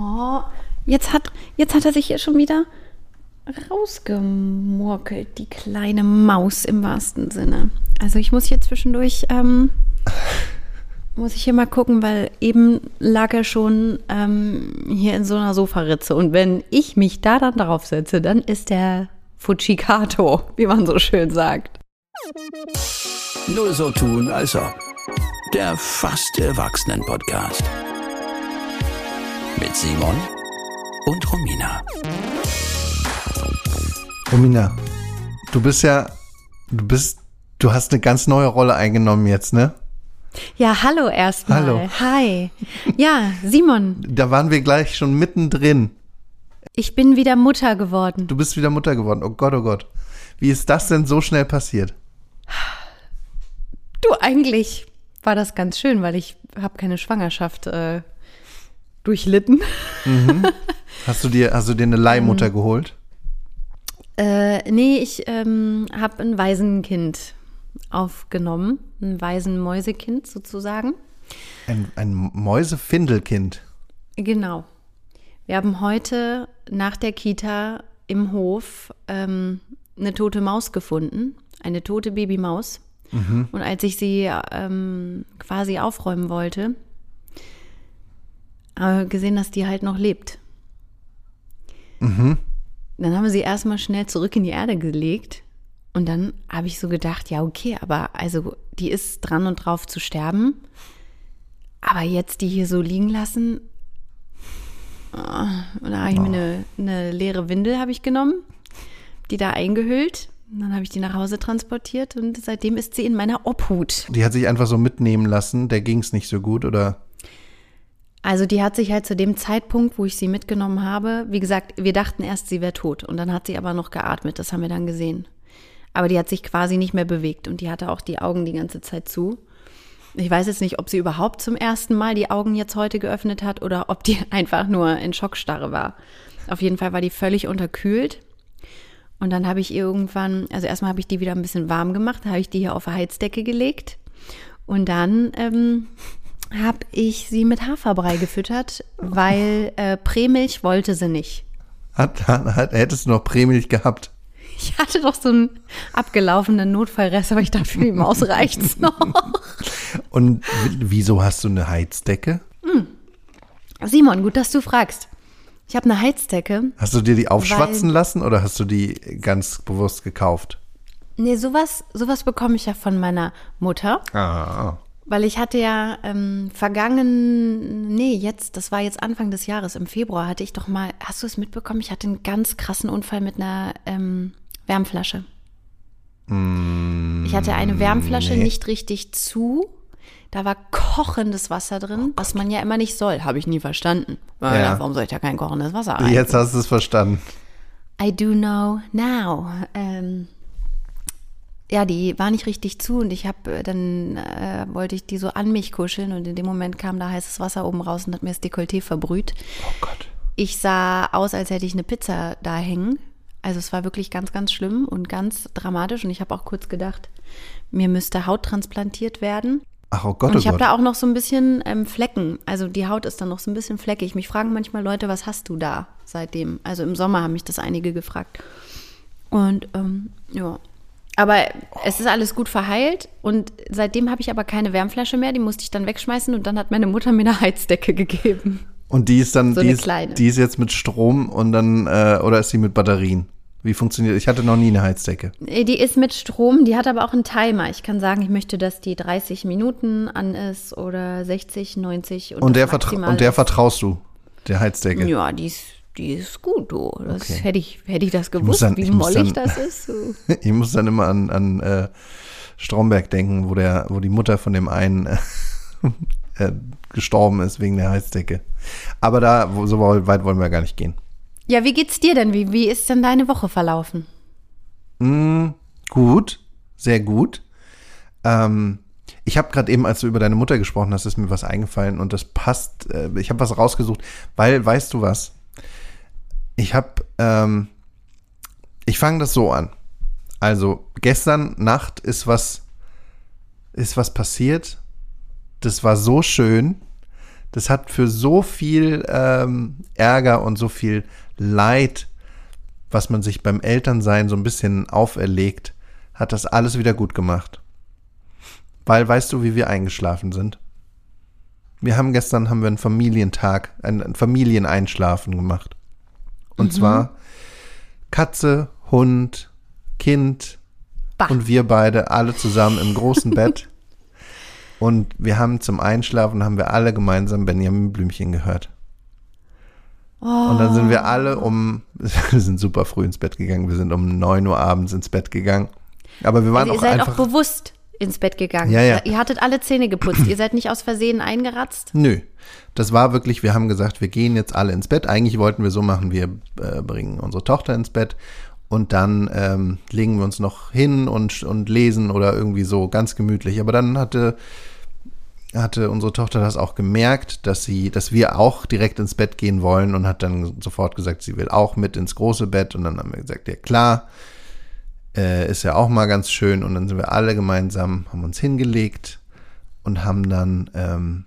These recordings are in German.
Oh, jetzt hat, jetzt hat er sich hier schon wieder rausgemurkelt, die kleine Maus im wahrsten Sinne. Also ich muss hier zwischendurch, ähm, muss ich hier mal gucken, weil eben lag er schon ähm, hier in so einer Sofaritze. Und wenn ich mich da dann drauf setze, dann ist der Fujikato, wie man so schön sagt. Nur so tun, als ob. Der fast Erwachsenen-Podcast. Mit Simon und Romina. Romina, du bist ja, du bist, du hast eine ganz neue Rolle eingenommen jetzt, ne? Ja, hallo erstmal. Hallo. Hi. Ja, Simon, Da waren wir gleich schon mittendrin. ich bin wieder Mutter geworden. Du bist wieder Mutter geworden. Oh Gott, oh Gott. Wie ist das denn so schnell passiert? Du, eigentlich war das ganz schön, weil ich habe keine Schwangerschaft äh, durchlitten. Hast du dir, hast du dir eine Leihmutter Ähm. geholt? Äh, nee, ich ähm, habe ein Waisenkind aufgenommen. Ein Waisenmäusekind sozusagen. Ein, ein Mäusefindelkind. Genau. Wir haben heute nach der Kita im Hof ähm, eine tote Maus gefunden, eine tote Babymaus. Und als ich sie ähm, quasi aufräumen wollte, ich gesehen, dass die halt noch lebt. Dann haben wir sie erstmal schnell zurück in die Erde gelegt. Und dann habe ich so gedacht, ja, okay, aber also die ist dran und drauf zu sterben. Aber jetzt die hier so liegen lassen, und da habe ich mir eine, eine leere Windel habe ich genommen, die da eingehüllt. Und dann habe ich die nach Hause transportiert und seitdem ist sie in meiner Obhut. Die hat sich einfach so mitnehmen lassen. Der ging es nicht so gut, oder? Also die hat sich halt zu dem Zeitpunkt, wo ich sie mitgenommen habe, wie gesagt, wir dachten erst, sie wäre tot. Und dann hat sie aber noch geatmet, das haben wir dann gesehen. Aber die hat sich quasi nicht mehr bewegt und die hatte auch die Augen die ganze Zeit zu. Ich weiß jetzt nicht, ob sie überhaupt zum ersten Mal die Augen jetzt heute geöffnet hat oder ob die einfach nur in Schockstarre war. Auf jeden Fall war die völlig unterkühlt. Und dann habe ich ihr irgendwann, also erstmal habe ich die wieder ein bisschen warm gemacht, da habe ich die hier auf eine Heizdecke gelegt. Und dann ähm, habe ich sie mit Haferbrei gefüttert, weil äh, Prämilch wollte sie nicht. Hat, hat, hat, hättest du noch Prämilch gehabt? Ich hatte doch so einen abgelaufenen Notfallrest, aber ich dachte, für die Maus reicht's noch. Und wieso hast du eine Heizdecke? Simon, gut, dass du fragst. Ich habe eine Heizdecke. Hast du dir die aufschwatzen lassen oder hast du die ganz bewusst gekauft? Nee, sowas, sowas bekomme ich ja von meiner Mutter. Ah, Weil ich hatte ja ähm, vergangen, nee, jetzt, das war jetzt Anfang des Jahres, im Februar hatte ich doch mal, hast du es mitbekommen? Ich hatte einen ganz krassen Unfall mit einer ähm, Wärmflasche. ich hatte eine Wärmflasche nee. nicht richtig zu. Da war kochendes Wasser drin, was man ja immer nicht soll. Habe ich nie verstanden. Weil, Ja. Warum soll ich da kein kochendes Wasser rein? Jetzt hast du es verstanden. I do know now. Ähm, ja, die war nicht richtig zu und ich habe dann äh, wollte ich die so an mich kuscheln und in dem Moment kam da heißes Wasser oben raus und hat mir das Dekolleté verbrüht. Oh Gott. Ich sah aus, als hätte ich eine Pizza da hängen. Also es war wirklich ganz, ganz schlimm und ganz dramatisch und ich habe auch kurz gedacht, mir müsste Haut transplantiert werden. Ach, oh Gott, Und oh ich habe da auch noch so ein bisschen ähm, Flecken. Also die Haut ist dann noch so ein bisschen fleckig. Mich fragen manchmal Leute, was hast du da seitdem? Also im Sommer haben mich das einige gefragt. Und ähm, ja. Aber es ist alles gut verheilt und seitdem habe ich aber keine Wärmflasche mehr, die musste ich dann wegschmeißen und dann hat meine Mutter mir eine Heizdecke gegeben. Und die ist dann, So die, ist, die ist jetzt mit Strom und dann, äh, oder ist sie mit Batterien? Wie funktioniert? Ich hatte noch nie eine Heizdecke. Äh, Die ist mit Strom, die hat aber auch einen Timer. Ich kann sagen, ich möchte, dass die 30 Minuten an ist oder 60, 90 und, Und der, vertra und der vertraust du, der Heizdecke? Ja, die ist, die ist gut, du. Das Okay. hätte ich, hätte ich das gewusst, dann- wie ich mollig dann- das ist. So. Ich muss dann immer an, an äh, Stromberg denken, wo, der, wo die Mutter von dem einen äh, gestorben ist wegen der Heizdecke. Aber da, so weit wollen wir gar nicht gehen. Ja, wie geht's dir denn? Wie, wie ist denn deine Woche verlaufen? Mm, gut, sehr gut. Ähm, ich habe gerade eben, als du über deine Mutter gesprochen hast, ist mir was eingefallen und das passt. Äh, ich habe was rausgesucht, weil, weißt du was? Ich habe, ähm, ich fange das so an. Also gestern Nacht ist was, ist was passiert. Das war so schön. Das hat für so viel ähm, Ärger und so viel Leid, was man sich beim Elternsein so ein bisschen auferlegt, hat das alles wieder gut gemacht. Weil weißt du, wie wir eingeschlafen sind? Wir haben gestern haben wir einen Familientag, ein, ein Familieneinschlafen gemacht. Und zwar Katze, Hund, Kind Bah. und wir beide alle zusammen im großen Bett. Und wir haben zum Einschlafen haben wir alle gemeinsam Benjamin Blümchen gehört. Und dann sind wir alle um, wir sind super früh ins Bett gegangen. Wir sind um 9 Uhr abends ins Bett gegangen. Aber wir waren Also ihr auch seid einfach. auch bewusst ins Bett gegangen. Ja, ja. Ihr hattet alle Zähne geputzt. ihr seid nicht aus Versehen eingeratzt. Nö. Das war wirklich, wir haben gesagt, wir gehen jetzt alle ins Bett. Eigentlich wollten wir so machen, wir äh, bringen unsere Tochter ins Bett und dann ähm, legen wir uns noch hin und, und lesen oder irgendwie so ganz gemütlich. Aber dann hatte, hatte unsere Tochter das auch gemerkt, dass sie, dass wir auch direkt ins Bett gehen wollen und hat dann sofort gesagt, sie will auch mit ins große Bett. Und dann haben wir gesagt, ja klar, äh, ist ja auch mal ganz schön. Und dann sind wir alle gemeinsam, haben uns hingelegt und haben dann ähm,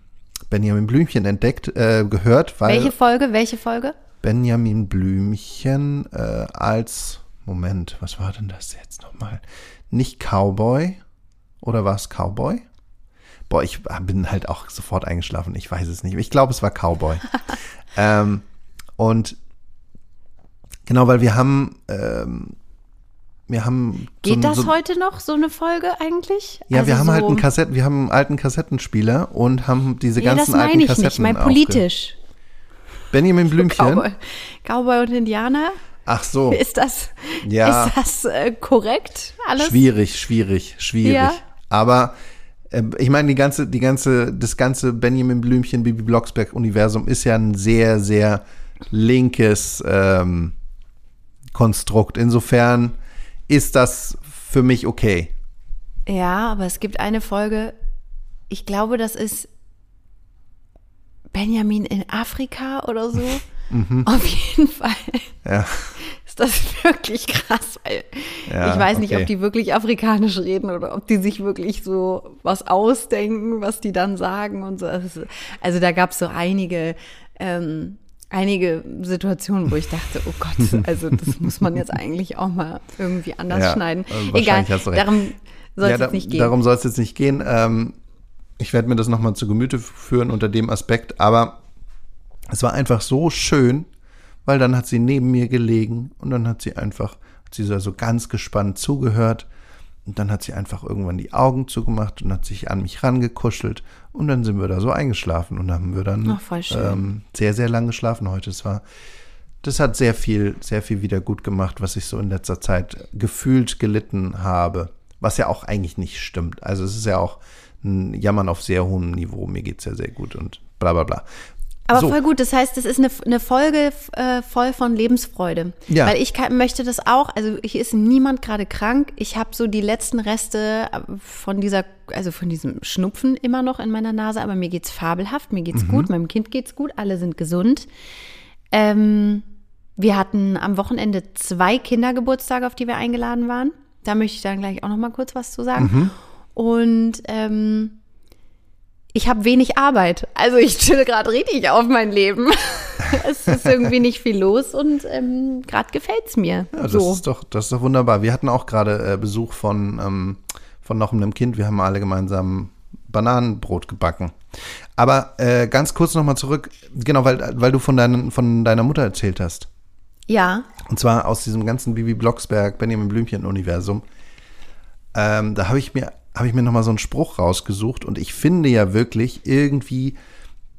Benjamin Blümchen entdeckt, äh, gehört, weil Welche Folge? Welche Folge? Benjamin Blümchen äh, als, Moment, was war denn das jetzt nochmal? Nicht Cowboy? Oder war es Cowboy? Boah, ich bin halt auch sofort eingeschlafen. Ich weiß es nicht. Ich glaube, es war Cowboy. ähm, und genau, weil wir haben, ähm, wir haben. so Geht ein- das so, heute noch, so eine Folge eigentlich? Ja, Also wir haben so, halt einen Kassetten, wir haben einen alten Kassettenspieler und haben diese das ganzen alten meine ich Kassetten. nicht. Mein politisch. Benjamin Blümchen. Cowboy. Cowboy und Indianer. Ach so. Ist das, Ja. ist das äh, korrekt alles? Schwierig, schwierig, schwierig. Ja. Aber äh, ich meine, die ganze, die ganze, das ganze Benjamin Blümchen, Bibi Blocksberg-Universum ist ja ein sehr, sehr linkes ähm, Konstrukt. Insofern ist das für mich okay. Ja, aber es gibt eine Folge, ich glaube, das ist Benjamin in Afrika oder so. Mhm. Auf jeden Fall Ja. ist das wirklich krass, weil Ja, ich weiß nicht, okay. ob die wirklich afrikanisch reden oder ob die sich wirklich so was ausdenken, was die dann sagen und so. Also, also da gab es so einige, ähm, einige Situationen, wo ich dachte, oh Gott, also das muss man jetzt eigentlich auch mal irgendwie anders Ja, schneiden. also Egal, darum soll es ja, da, jetzt nicht gehen. Darum soll es jetzt nicht gehen. Ähm, ich werde mir das nochmal zu Gemüte führen unter dem Aspekt, aber es war einfach so schön, weil dann hat sie neben mir gelegen und dann hat sie einfach, hat sie so ganz gespannt zugehört und dann hat sie einfach irgendwann die Augen zugemacht und hat sich an mich rangekuschelt und dann sind wir da so eingeschlafen und haben wir dann Ach, ähm, sehr, sehr lang geschlafen heute. Es war, das hat sehr viel, sehr viel wieder gut gemacht, was ich so in letzter Zeit gefühlt gelitten habe. Was ja auch eigentlich nicht stimmt. Also es ist ja auch ein Jammern auf sehr hohem Niveau. Mir geht's ja sehr gut und bla bla bla. Aber So. voll gut, das heißt, es ist eine, eine Folge äh, voll von Lebensfreude. Ja. Weil ich kann, möchte das auch, also hier ist niemand gerade krank. Ich habe so die letzten Reste äh, von dieser, also von diesem Schnupfen immer noch in meiner Nase, aber mir geht's fabelhaft, mir Mhm. geht's gut, meinem Kind geht's gut, alle sind gesund. Ähm, wir hatten am Wochenende zwei Kindergeburtstage, auf die wir eingeladen waren. Da möchte ich dann gleich auch noch mal kurz was zu sagen. Mhm. Und ähm, ich habe wenig Arbeit. Also ich chill gerade richtig auf mein Leben. es ist irgendwie nicht viel los und ähm, gerade gefällt's mir. Ja, das so. ist doch, das ist doch wunderbar. Wir hatten auch gerade äh, Besuch von, ähm, von noch einem Kind. Wir haben alle gemeinsam Bananenbrot gebacken. Aber äh, ganz kurz nochmal zurück, genau, weil, weil du von, deinen, von deiner Mutter erzählt hast. Ja, Und zwar aus diesem ganzen Bibi Blocksberg, Benjamin Blümchen-Universum. Ähm, da habe ich mir, habe ich mir nochmal so einen Spruch rausgesucht und ich finde ja wirklich irgendwie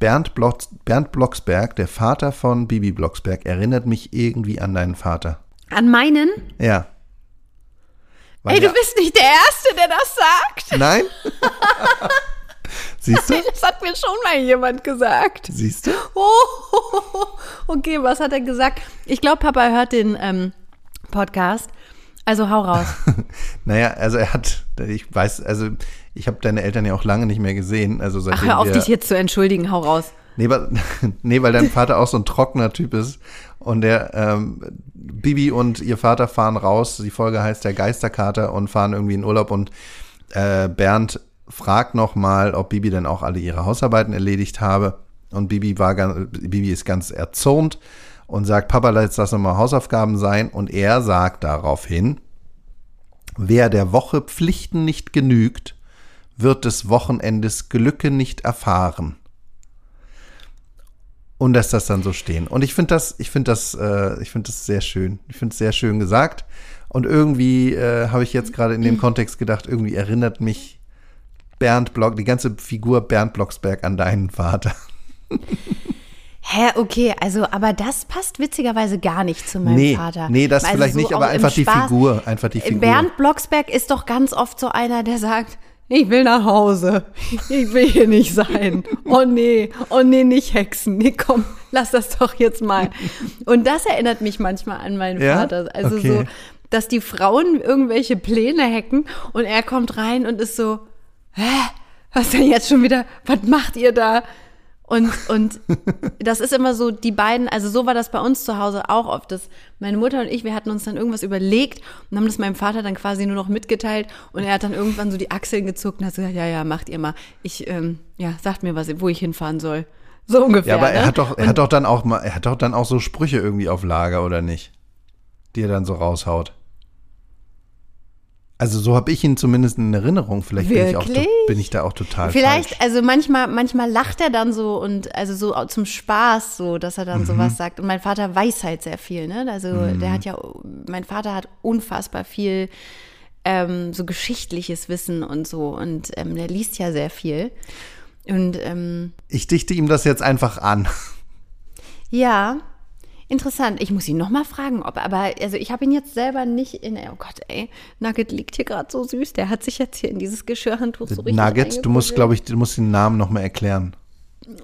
Bernd, Block, Bernd Blocksberg, der Vater von Bibi Blocksberg, erinnert mich irgendwie an deinen Vater. an meinen. Ja. Weil Ey, du ja- bist nicht der Erste, der das sagt. Nein? Siehst du? Das hat mir schon mal jemand gesagt. Siehst du? Oh, okay, was hat er gesagt? Ich glaube, Papa hört den ähm, Podcast. Also hau raus. Naja, also er hat, ich weiß, also ich habe deine Eltern ja auch lange nicht mehr gesehen. Also Ach, seitdem hör auf, wir, dich jetzt zu entschuldigen. Hau raus. Nee, weil, nee, weil dein Vater auch so ein trockener Typ ist. Und der ähm, Bibi und ihr Vater fahren raus. Die Folge heißt der Geisterkater und fahren irgendwie in Urlaub. Und äh, Bernd fragt noch mal, ob Bibi denn auch alle ihre Hausarbeiten erledigt habe. Und Bibi, war, ganz- Bibi ist ganz erzürnt und sagt, Papa, jetzt lass mal Hausaufgaben sein. Und er sagt daraufhin, wer der Woche Pflichten nicht genügt, wird des Wochenendes Glücke nicht erfahren. Und lässt das dann so stehen. Und ich finde das, ich finde das, äh, ich finde das sehr schön. Ich finde es sehr schön gesagt. Und irgendwie äh, habe ich jetzt gerade in dem Kontext gedacht, irgendwie erinnert mich Bernd Block, die ganze Figur Bernd Blocksberg an deinen Vater. Hä, okay, also, aber das passt witzigerweise gar nicht zu meinem nee, Vater. nee, das Also vielleicht so nicht, aber einfach die Spaß. Figur, einfach die Figur. Bernd Blocksberg ist doch ganz oft so einer, der sagt, ich will nach Hause. Ich will hier nicht sein. Oh nee, oh nee, nicht Hexen. Nee, komm, lass das doch jetzt mal. Und das erinnert mich manchmal an meinen Ja? Vater. Also Okay. so, dass die Frauen irgendwelche Pläne hacken und er kommt rein und ist so, hä, was denn jetzt schon wieder, was macht ihr da? Und, und das ist immer so, die beiden, also so war das bei uns zu Hause auch oft, dass meine Mutter und ich, wir hatten uns dann irgendwas überlegt und haben das meinem Vater dann quasi nur noch mitgeteilt und er hat dann irgendwann so die Achseln gezuckt und hat gesagt, ja, ja, macht ihr mal. Ich, ähm, ja, sagt mir was, wo ich hinfahren soll. So ungefähr. ja, aber er ne? hat doch, er Und hat doch dann auch mal, er hat doch dann auch so Sprüche irgendwie auf Lager, oder nicht? Die er dann so raushaut. Also so habe ich ihn zumindest in Erinnerung. Vielleicht bin ich, auch, bin ich da auch total Vielleicht, falsch. also manchmal, manchmal lacht er dann so und also so zum Spaß so, dass er dann Mhm. sowas sagt. Und mein Vater weiß halt sehr viel, ne? Also der hat ja, mein Vater hat unfassbar viel ähm, so geschichtliches Wissen und so und ähm, der liest ja sehr viel. Und ähm, Ich dichte ihm das jetzt einfach an. ja, interessant. Ich muss ihn noch mal fragen, ob, aber also ich habe ihn jetzt selber nicht in, oh Gott, ey, Nugget liegt hier gerade so süß. Der hat sich jetzt hier in dieses Geschirrhandtuch so richtig Nugget, du musst, glaube ich, du musst den Namen noch mal erklären.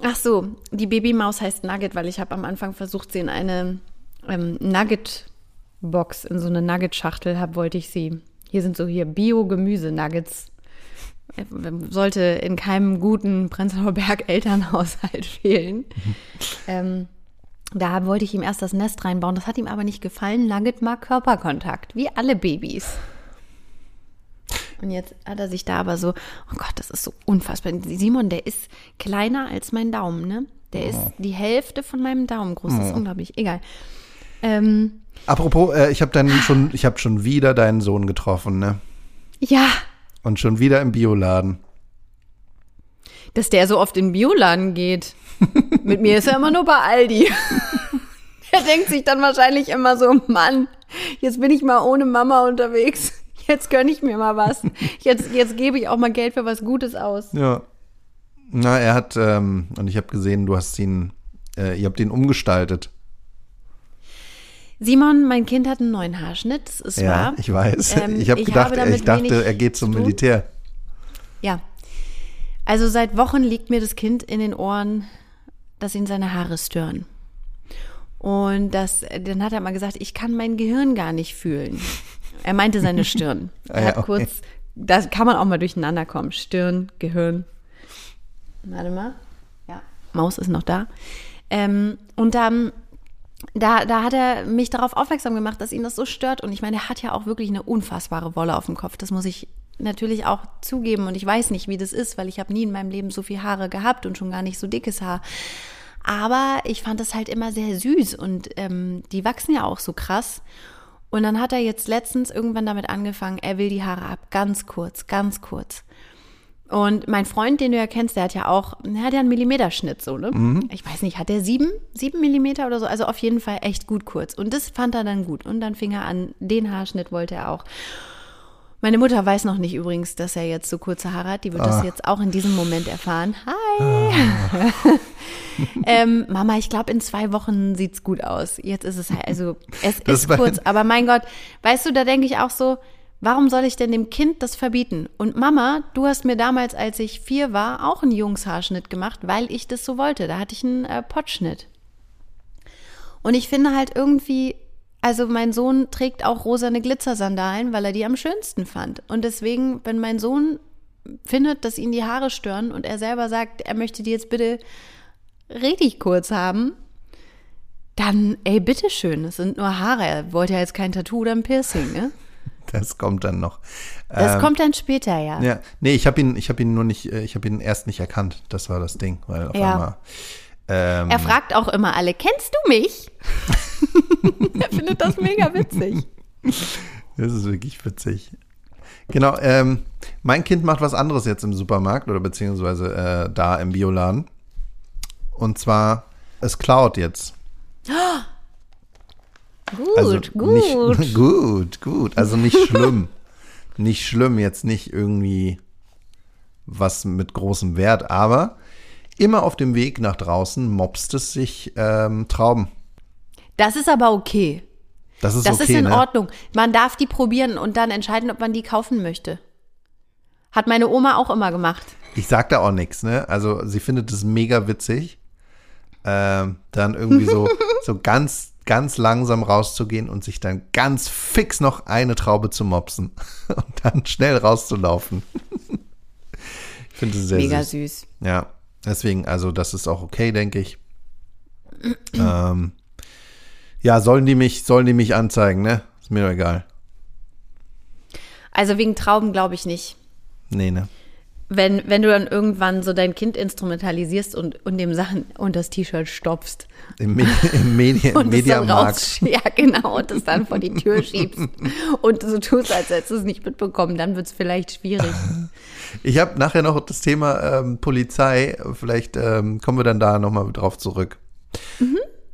Ach so, die Babymaus heißt Nugget, weil ich habe am Anfang versucht, sie in eine ähm, Nugget-Box, in so eine Nugget-Schachtel habe, wollte ich sie. Hier sind so hier Bio-Gemüse-Nuggets. Äh, Sollte in keinem guten Prenzlauer Berg-Elternhaushalt fehlen. ähm, da wollte ich ihm erst das Nest reinbauen. Das hat ihm aber nicht gefallen. Nugget mag Körperkontakt, wie alle Babys. Und jetzt hat er sich da aber so, oh Gott, das ist so unfassbar. Simon, der ist kleiner als mein Daumen, ne? Der ist die Hälfte von meinem Daumen groß. Das ist unglaublich. Egal. Ähm, Apropos, äh, ich habe dann schon, ich habe schon wieder deinen Sohn getroffen, ne? ja, Und schon wieder im Bioladen. dass der so oft in den Bioladen geht. Mit mir ist er immer nur bei Aldi. er denkt sich dann wahrscheinlich immer so, Mann, jetzt bin ich mal ohne Mama unterwegs. Jetzt gönne ich mir mal was. Jetzt, jetzt gebe ich auch mal Geld für was Gutes aus. Ja. Na, er hat, ähm, und ich habe gesehen, du hast ihn, äh, ihr habt ihn umgestaltet. Simon, mein Kind hat einen neuen Haarschnitt, das ist Ja, wahr. ich weiß. Ähm, ich habe ich gedacht, habe ich dachte, er geht zum. Militär. Ja. Also seit Wochen liegt mir das Kind in den Ohren, dass ihn seine Haare stören. Und das, dann hat er mal gesagt, ich kann mein Gehirn gar nicht fühlen. Er meinte seine Stirn. Er Ah hat kurz, da kann man auch mal durcheinander kommen. Stirn, Gehirn. Warte mal. Ja, Maus ist noch da. Ähm, und dann, da, da hat er mich darauf aufmerksam gemacht, dass ihn das so stört. Und ich meine, er hat ja auch wirklich eine unfassbare Wolle auf dem Kopf. Das muss ich natürlich auch zugeben. Und ich weiß nicht, wie das ist, weil ich habe nie in meinem Leben so viel Haare gehabt und schon gar nicht so dickes Haar. Aber ich fand das halt immer sehr süß und ähm, die wachsen ja auch so krass. Und dann hat er jetzt letztens irgendwann damit angefangen, er will die Haare ab, ganz kurz, ganz kurz. Und mein Freund, den du ja kennst, der hat ja auch, der hat ja einen Millimeterschnitt so, ne? Ich weiß nicht, hat der sieben, sieben Millimeter oder so? Also auf jeden Fall echt gut kurz. Und das fand er dann gut. Und dann fing er an, den Haarschnitt wollte er auch. Meine Mutter weiß noch nicht übrigens, dass er jetzt so kurze Haare hat. Die wird das jetzt auch in diesem Moment erfahren. Hi! ähm, Mama, ich glaube, in zwei Wochen sieht's gut aus. Jetzt ist es halt, also es Das ist kurz, aber mein Gott, weißt du, da denke ich auch so, warum soll ich denn dem Kind das verbieten? Und Mama, du hast mir damals, als ich vier war, auch einen Jungshaarschnitt gemacht, weil ich das so wollte. Da hatte ich einen äh, Pottschnitt. Und ich finde halt irgendwie, also mein Sohn trägt auch rosane Glitzersandalen, weil er die am schönsten fand. Und deswegen, wenn mein Sohn findet, dass ihn die Haare stören und er selber sagt, er möchte die jetzt bitte richtig kurz haben, dann, ey, bitteschön, es sind nur Haare. Er wollte ja jetzt kein Tattoo oder ein Piercing, ne? Das kommt dann noch. Das Ähm, kommt dann später, ja. Ja, nee, ich habe ihn, ich habe ihn nur nicht, äh, ich habe ihn erst nicht erkannt. Das war das Ding, weil auf Ja. einmal. Ähm, Er fragt auch immer alle, kennst du mich? er findet das mega witzig. Das ist wirklich witzig. Genau, ähm, mein Kind macht was anderes jetzt im Supermarkt oder beziehungsweise äh, da im Bioladen. Und zwar, es klaut jetzt. Gut, Also gut. Nicht, gut, gut. Also nicht schlimm. nicht schlimm, jetzt nicht irgendwie was mit großem Wert, aber immer auf dem Weg nach draußen mobst es sich ähm, Trauben. Das ist aber okay. Das ist Das okay, ist in ne? Ordnung. Man darf die probieren und dann entscheiden, ob man die kaufen möchte. Hat meine Oma auch immer gemacht. Ich sag da auch nichts, ne? Also sie findet es mega witzig, ähm, dann irgendwie so, so ganz, ganz langsam rauszugehen und sich dann ganz fix noch eine Traube zu mopsen und dann schnell rauszulaufen. ich finde es sehr Mega süß. süß. Ja, deswegen, also das ist auch okay, denke ich. ähm, ja, sollen die mich, sollen die mich anzeigen, ne? Ist mir doch egal. Also wegen Trauben glaube ich nicht. Nee, ne? Wenn, wenn du dann irgendwann so dein Kind instrumentalisierst und, und dem Sachen und das T-Shirt stopfst Im, Me im Medi und es dann Mediamarkt. ja genau, und es dann vor die Tür schiebst und so tust, als hättest du es nicht mitbekommen, dann wird es vielleicht schwierig. Ich habe nachher noch das Thema ähm, Polizei. Vielleicht ähm, kommen wir dann da nochmal drauf zurück.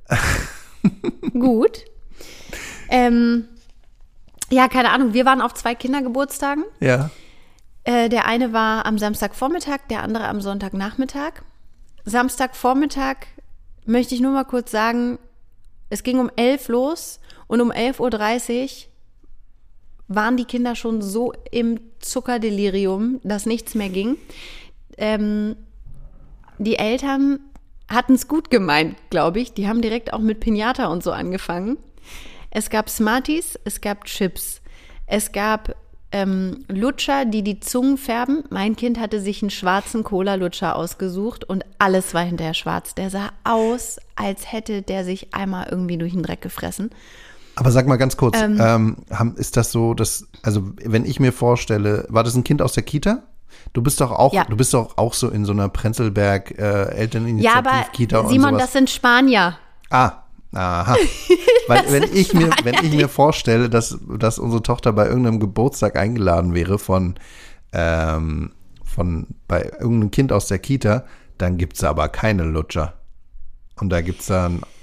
Gut. Ähm, ja, keine Ahnung, wir waren auf zwei Kindergeburtstagen. Ja. Äh, der eine war am Samstagvormittag, der andere am Sonntagnachmittag. Samstagvormittag möchte ich nur mal kurz sagen, es ging um 11 los und um 11.30 Uhr waren die Kinder schon so im Zuckerdelirium, dass nichts mehr ging. Ähm, die Eltern hatten es gut gemeint, glaube ich. Die haben direkt auch mit Pinata und so angefangen. Es gab Smarties, es gab Chips, es gab ähm, Lutscher, die die Zungen färben. Mein Kind hatte sich einen schwarzen Cola-Lutscher ausgesucht und alles war hinterher schwarz. Der sah aus, als hätte der sich einmal irgendwie durch den Dreck gefressen. Aber sag mal ganz kurz, ähm, haben, ist das so, dass, also wenn ich mir vorstelle, war das ein Kind aus der Kita? Du bist doch auch, Ja. du bist doch auch so in so einer Prenzlberg äh, Ja, aber und Simon, das sind Spanier. Ah, aha. Weil wenn ich mir, wenn ich mir vorstelle, dass, dass unsere Tochter bei irgendeinem Geburtstag eingeladen wäre von, ähm, von bei irgendeinem Kind aus der Kita, dann gibt's da aber keine Lutscher. Und da gibt's dann äh,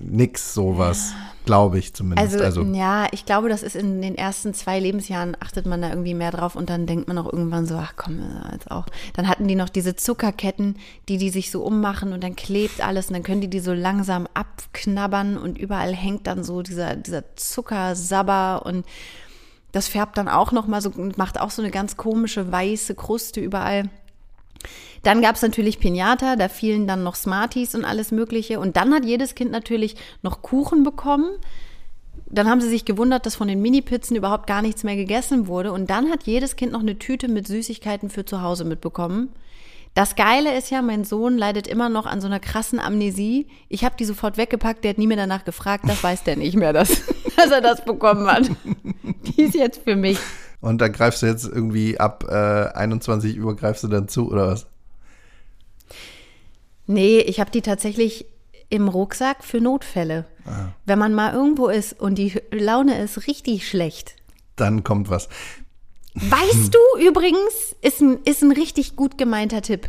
nix sowas, glaube ich zumindest. Also, Also, ja, ich glaube, das ist in den ersten zwei Lebensjahren, achtet man da irgendwie mehr drauf und dann denkt man auch irgendwann so, ach komm, jetzt auch. Dann hatten die noch diese Zuckerketten, die die sich so ummachen und dann klebt alles und dann können die die so langsam abknabbern und überall hängt dann so dieser, dieser Zuckersabber und das färbt dann auch noch mal so, macht auch so eine ganz komische weiße Kruste überall. Dann gab es natürlich Pinata, da fielen dann noch Smarties und alles Mögliche. Und dann hat jedes Kind natürlich noch Kuchen bekommen. Dann haben sie sich gewundert, dass von den Mini-Pizzen überhaupt gar nichts mehr gegessen wurde. Und dann hat jedes Kind noch eine Tüte mit Süßigkeiten für zu Hause mitbekommen. Das Geile ist ja, mein Sohn leidet immer noch an so einer krassen Amnesie. Ich habe die sofort weggepackt, der hat nie mehr danach gefragt, das weiß der nicht mehr, dass, dass er das bekommen hat. Die ist jetzt für mich. und da greifst du jetzt irgendwie ab äh, 21 Uhr greifst du dann zu, oder was? Nee, ich habe die tatsächlich im Rucksack für Notfälle. Wenn man mal irgendwo ist und die Laune ist richtig schlecht. Dann kommt was. Weißt du übrigens, ist ein, ist ein richtig gut gemeinter Tipp.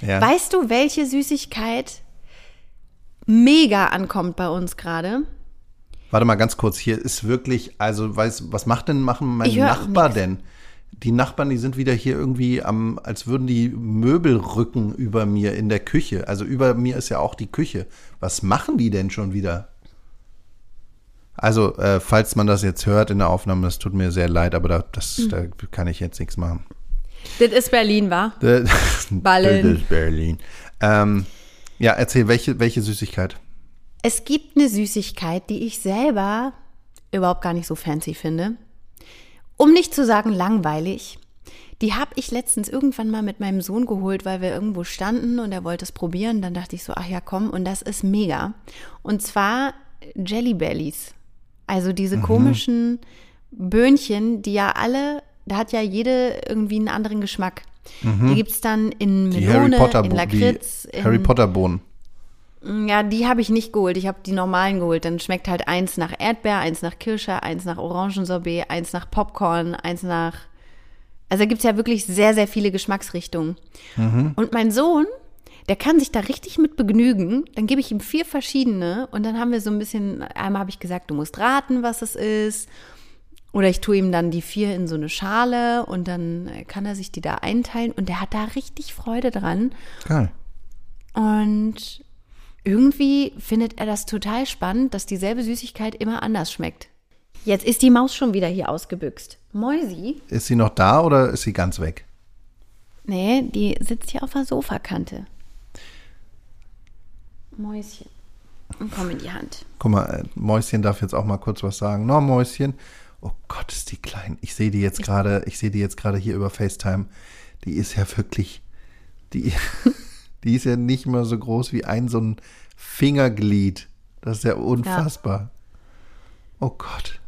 Ja. Weißt du, welche Süßigkeit mega ankommt bei uns gerade? Warte mal ganz kurz, hier ist wirklich, also weiß, was macht denn, machen mein Nachbar nix. denn? Die Nachbarn, die sind wieder hier irgendwie am, als würden die Möbel rücken über mir in der Küche. Also über mir ist ja auch die Küche. Was machen die denn schon wieder? Also, äh, falls man das jetzt hört in der Aufnahme, das tut mir sehr leid, aber da, das, Hm. da kann ich jetzt nichts machen. Das ist Berlin, war? Das ist Berlin. Ähm, ja, erzähl, welche, welche Süßigkeit? Es gibt eine Süßigkeit, die ich selber überhaupt gar nicht so fancy finde. Um nicht zu sagen langweilig. Die habe ich letztens irgendwann mal mit meinem Sohn geholt, weil wir irgendwo standen und er wollte es probieren. Dann dachte ich so, ach ja, komm, und das ist mega. Und zwar Jelly Bellies. Also diese komischen Böhnchen, die ja alle, da hat ja jede irgendwie einen anderen Geschmack. Die gibt's dann in Melone, Potter, in Lakritz, die Harry Potter Bohnen. Ja, die habe ich nicht geholt. Ich habe die normalen geholt. Dann schmeckt halt eins nach Erdbeer, eins nach Kirsche, eins nach Orangensorbet, eins nach Popcorn, eins nach. Also da gibt's ja wirklich sehr, sehr viele Geschmacksrichtungen. Und mein Sohn, der kann sich da richtig mit begnügen. Dann gebe ich ihm vier verschiedene und dann haben wir so ein bisschen, einmal habe ich gesagt, du musst raten, was es ist. Oder ich tue ihm dann die vier in so eine Schale und dann kann er sich die da einteilen und der hat da richtig Freude dran. Geil. Und irgendwie findet er das total spannend, dass dieselbe Süßigkeit immer anders schmeckt. Jetzt ist die Maus schon wieder hier ausgebüxt. Mäusi? Ist sie noch da oder ist sie ganz weg? Nee, die sitzt hier auf der Sofakante. Mäuschen. Und komm in die Hand. Guck mal, äh, Mäuschen darf jetzt auch mal kurz was sagen. No, Mäuschen. Oh Gott, ist die klein. Ich sehe die jetzt gerade, ich sehe die jetzt gerade hier über FaceTime. Die ist ja wirklich, die, die ist ja nicht mehr so groß wie ein so ein Fingerglied. Das ist ja unfassbar. Oh Gott.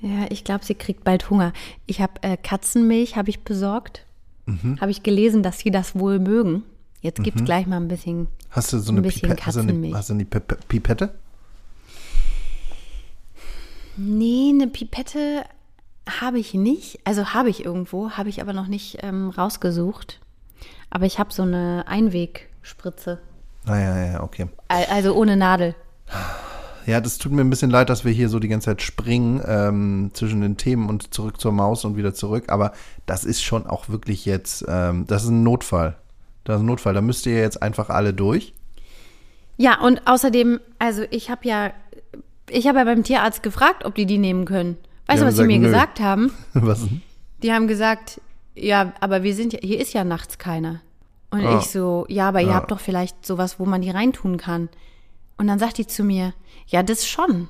Ja, ich glaube, sie kriegt bald Hunger. Ich habe äh, Katzenmilch, habe ich besorgt. Habe ich gelesen, dass sie das wohl mögen. Jetzt gibt's gleich mal ein bisschen. Hast du so Ein eine, bisschen Pipette, hast du eine, hast du eine Pipe- Pipette? Nee, eine Pipette habe ich nicht. Also habe ich irgendwo, habe ich aber noch nicht ähm, rausgesucht. Aber ich habe so eine Einwegspritze. Naja, Ah, ja, okay. Al- Also ohne Nadel. Ja, das tut mir ein bisschen leid, dass wir hier so die ganze Zeit springen ähm, zwischen den Themen und zurück zur Maus und wieder zurück. Aber das ist schon auch wirklich jetzt, ähm, das ist ein Notfall. Das ist ein Notfall. Da müsst ihr jetzt einfach alle durch. Ja, und außerdem, also ich habe ja, ich habe ja beim Tierarzt gefragt, ob die die nehmen können. Weißt du, was sie mir nö. gesagt haben? Was? Die haben gesagt, ja, aber wir sind ja, hier ist ja nachts keiner. Und Ja. ich so, ja, aber ihr habt doch vielleicht sowas, wo man die reintun kann. Und dann sagt die zu mir, ja, das schon.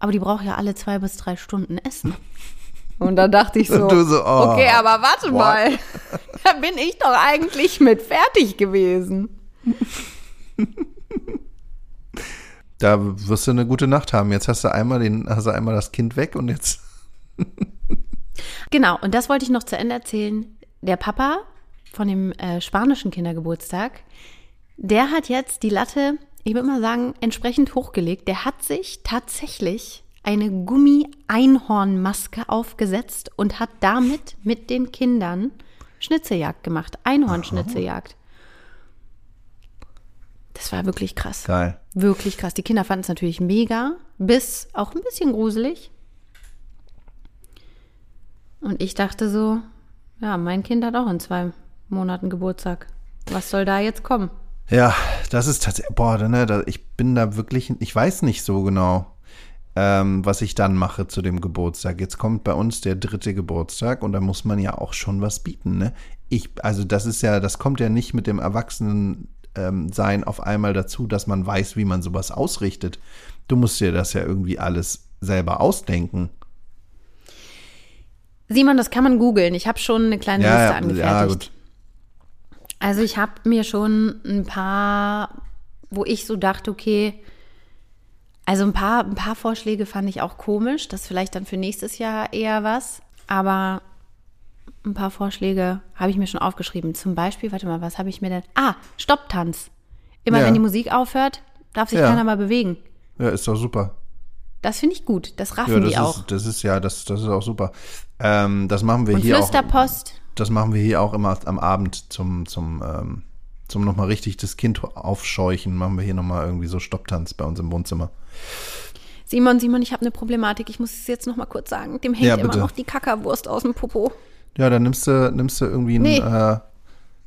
Aber die braucht ja alle zwei bis drei Stunden Essen. Und dann dachte ich so, so, oh, okay, aber warte what? mal, da bin ich doch eigentlich mit fertig gewesen. Da wirst du eine gute Nacht haben. Jetzt hast du einmal den, hast du einmal das Kind weg und jetzt. Genau, und das wollte ich noch zu Ende erzählen. Der Papa von dem äh, spanischen Kindergeburtstag, der hat jetzt die Latte, ich würde mal sagen, entsprechend hochgelegt. Der hat sich tatsächlich eine Gummi-Einhornmaske aufgesetzt und hat damit mit den Kindern Schnitzeljagd gemacht. Einhornschnitzeljagd. Das war wirklich krass. Geil. Wirklich krass. Die Kinder fanden es natürlich mega, bis auch ein bisschen gruselig. Und ich dachte so, ja, mein Kind hat auch in zwei Monaten Geburtstag. Was soll da jetzt kommen? Ja, das ist tatsächlich, boah, ne, ich bin da wirklich, ich weiß nicht so genau, ähm, was ich dann mache zu dem Geburtstag. Jetzt kommt bei uns der dritte Geburtstag und da muss man ja auch schon was bieten, ne? Ich, also das ist ja, das kommt ja nicht mit dem Erwachsenen ähm, auf einmal dazu, dass man weiß, wie man sowas ausrichtet. Du musst dir das ja irgendwie alles selber ausdenken. Simon, das kann man googeln. Ich habe schon eine kleine Ja, Liste angefertigt. ja, gut. Also ich habe mir schon ein paar, wo ich so dachte, okay, also ein paar, ein paar Vorschläge fand ich auch komisch. Das ist vielleicht dann für nächstes Jahr eher was. Aber ein paar Vorschläge habe ich mir schon aufgeschrieben. Zum Beispiel, warte mal, was habe ich mir denn? Ah, Stopptanz. Immer Ja. wenn die Musik aufhört, darf sich keiner mal bewegen. Ja, ist doch super. Das finde ich gut. Das raffen Ja, das die auch. ist, das ist ja, das, das ist auch super. Ähm, das machen wir Und hier auch. Flüsterpost. Das machen wir hier auch immer am Abend zum, zum, ähm, zum nochmal richtig das Kind aufscheuchen. Machen wir hier nochmal irgendwie so Stopptanz bei uns im Wohnzimmer. Simon, Simon, ich habe eine Problematik. Ich muss es jetzt noch mal kurz sagen. Dem hängt Ja, immer noch die Kackerwurst aus dem Popo. Ja, dann nimmst du, nimmst du irgendwie ein, Nee. äh,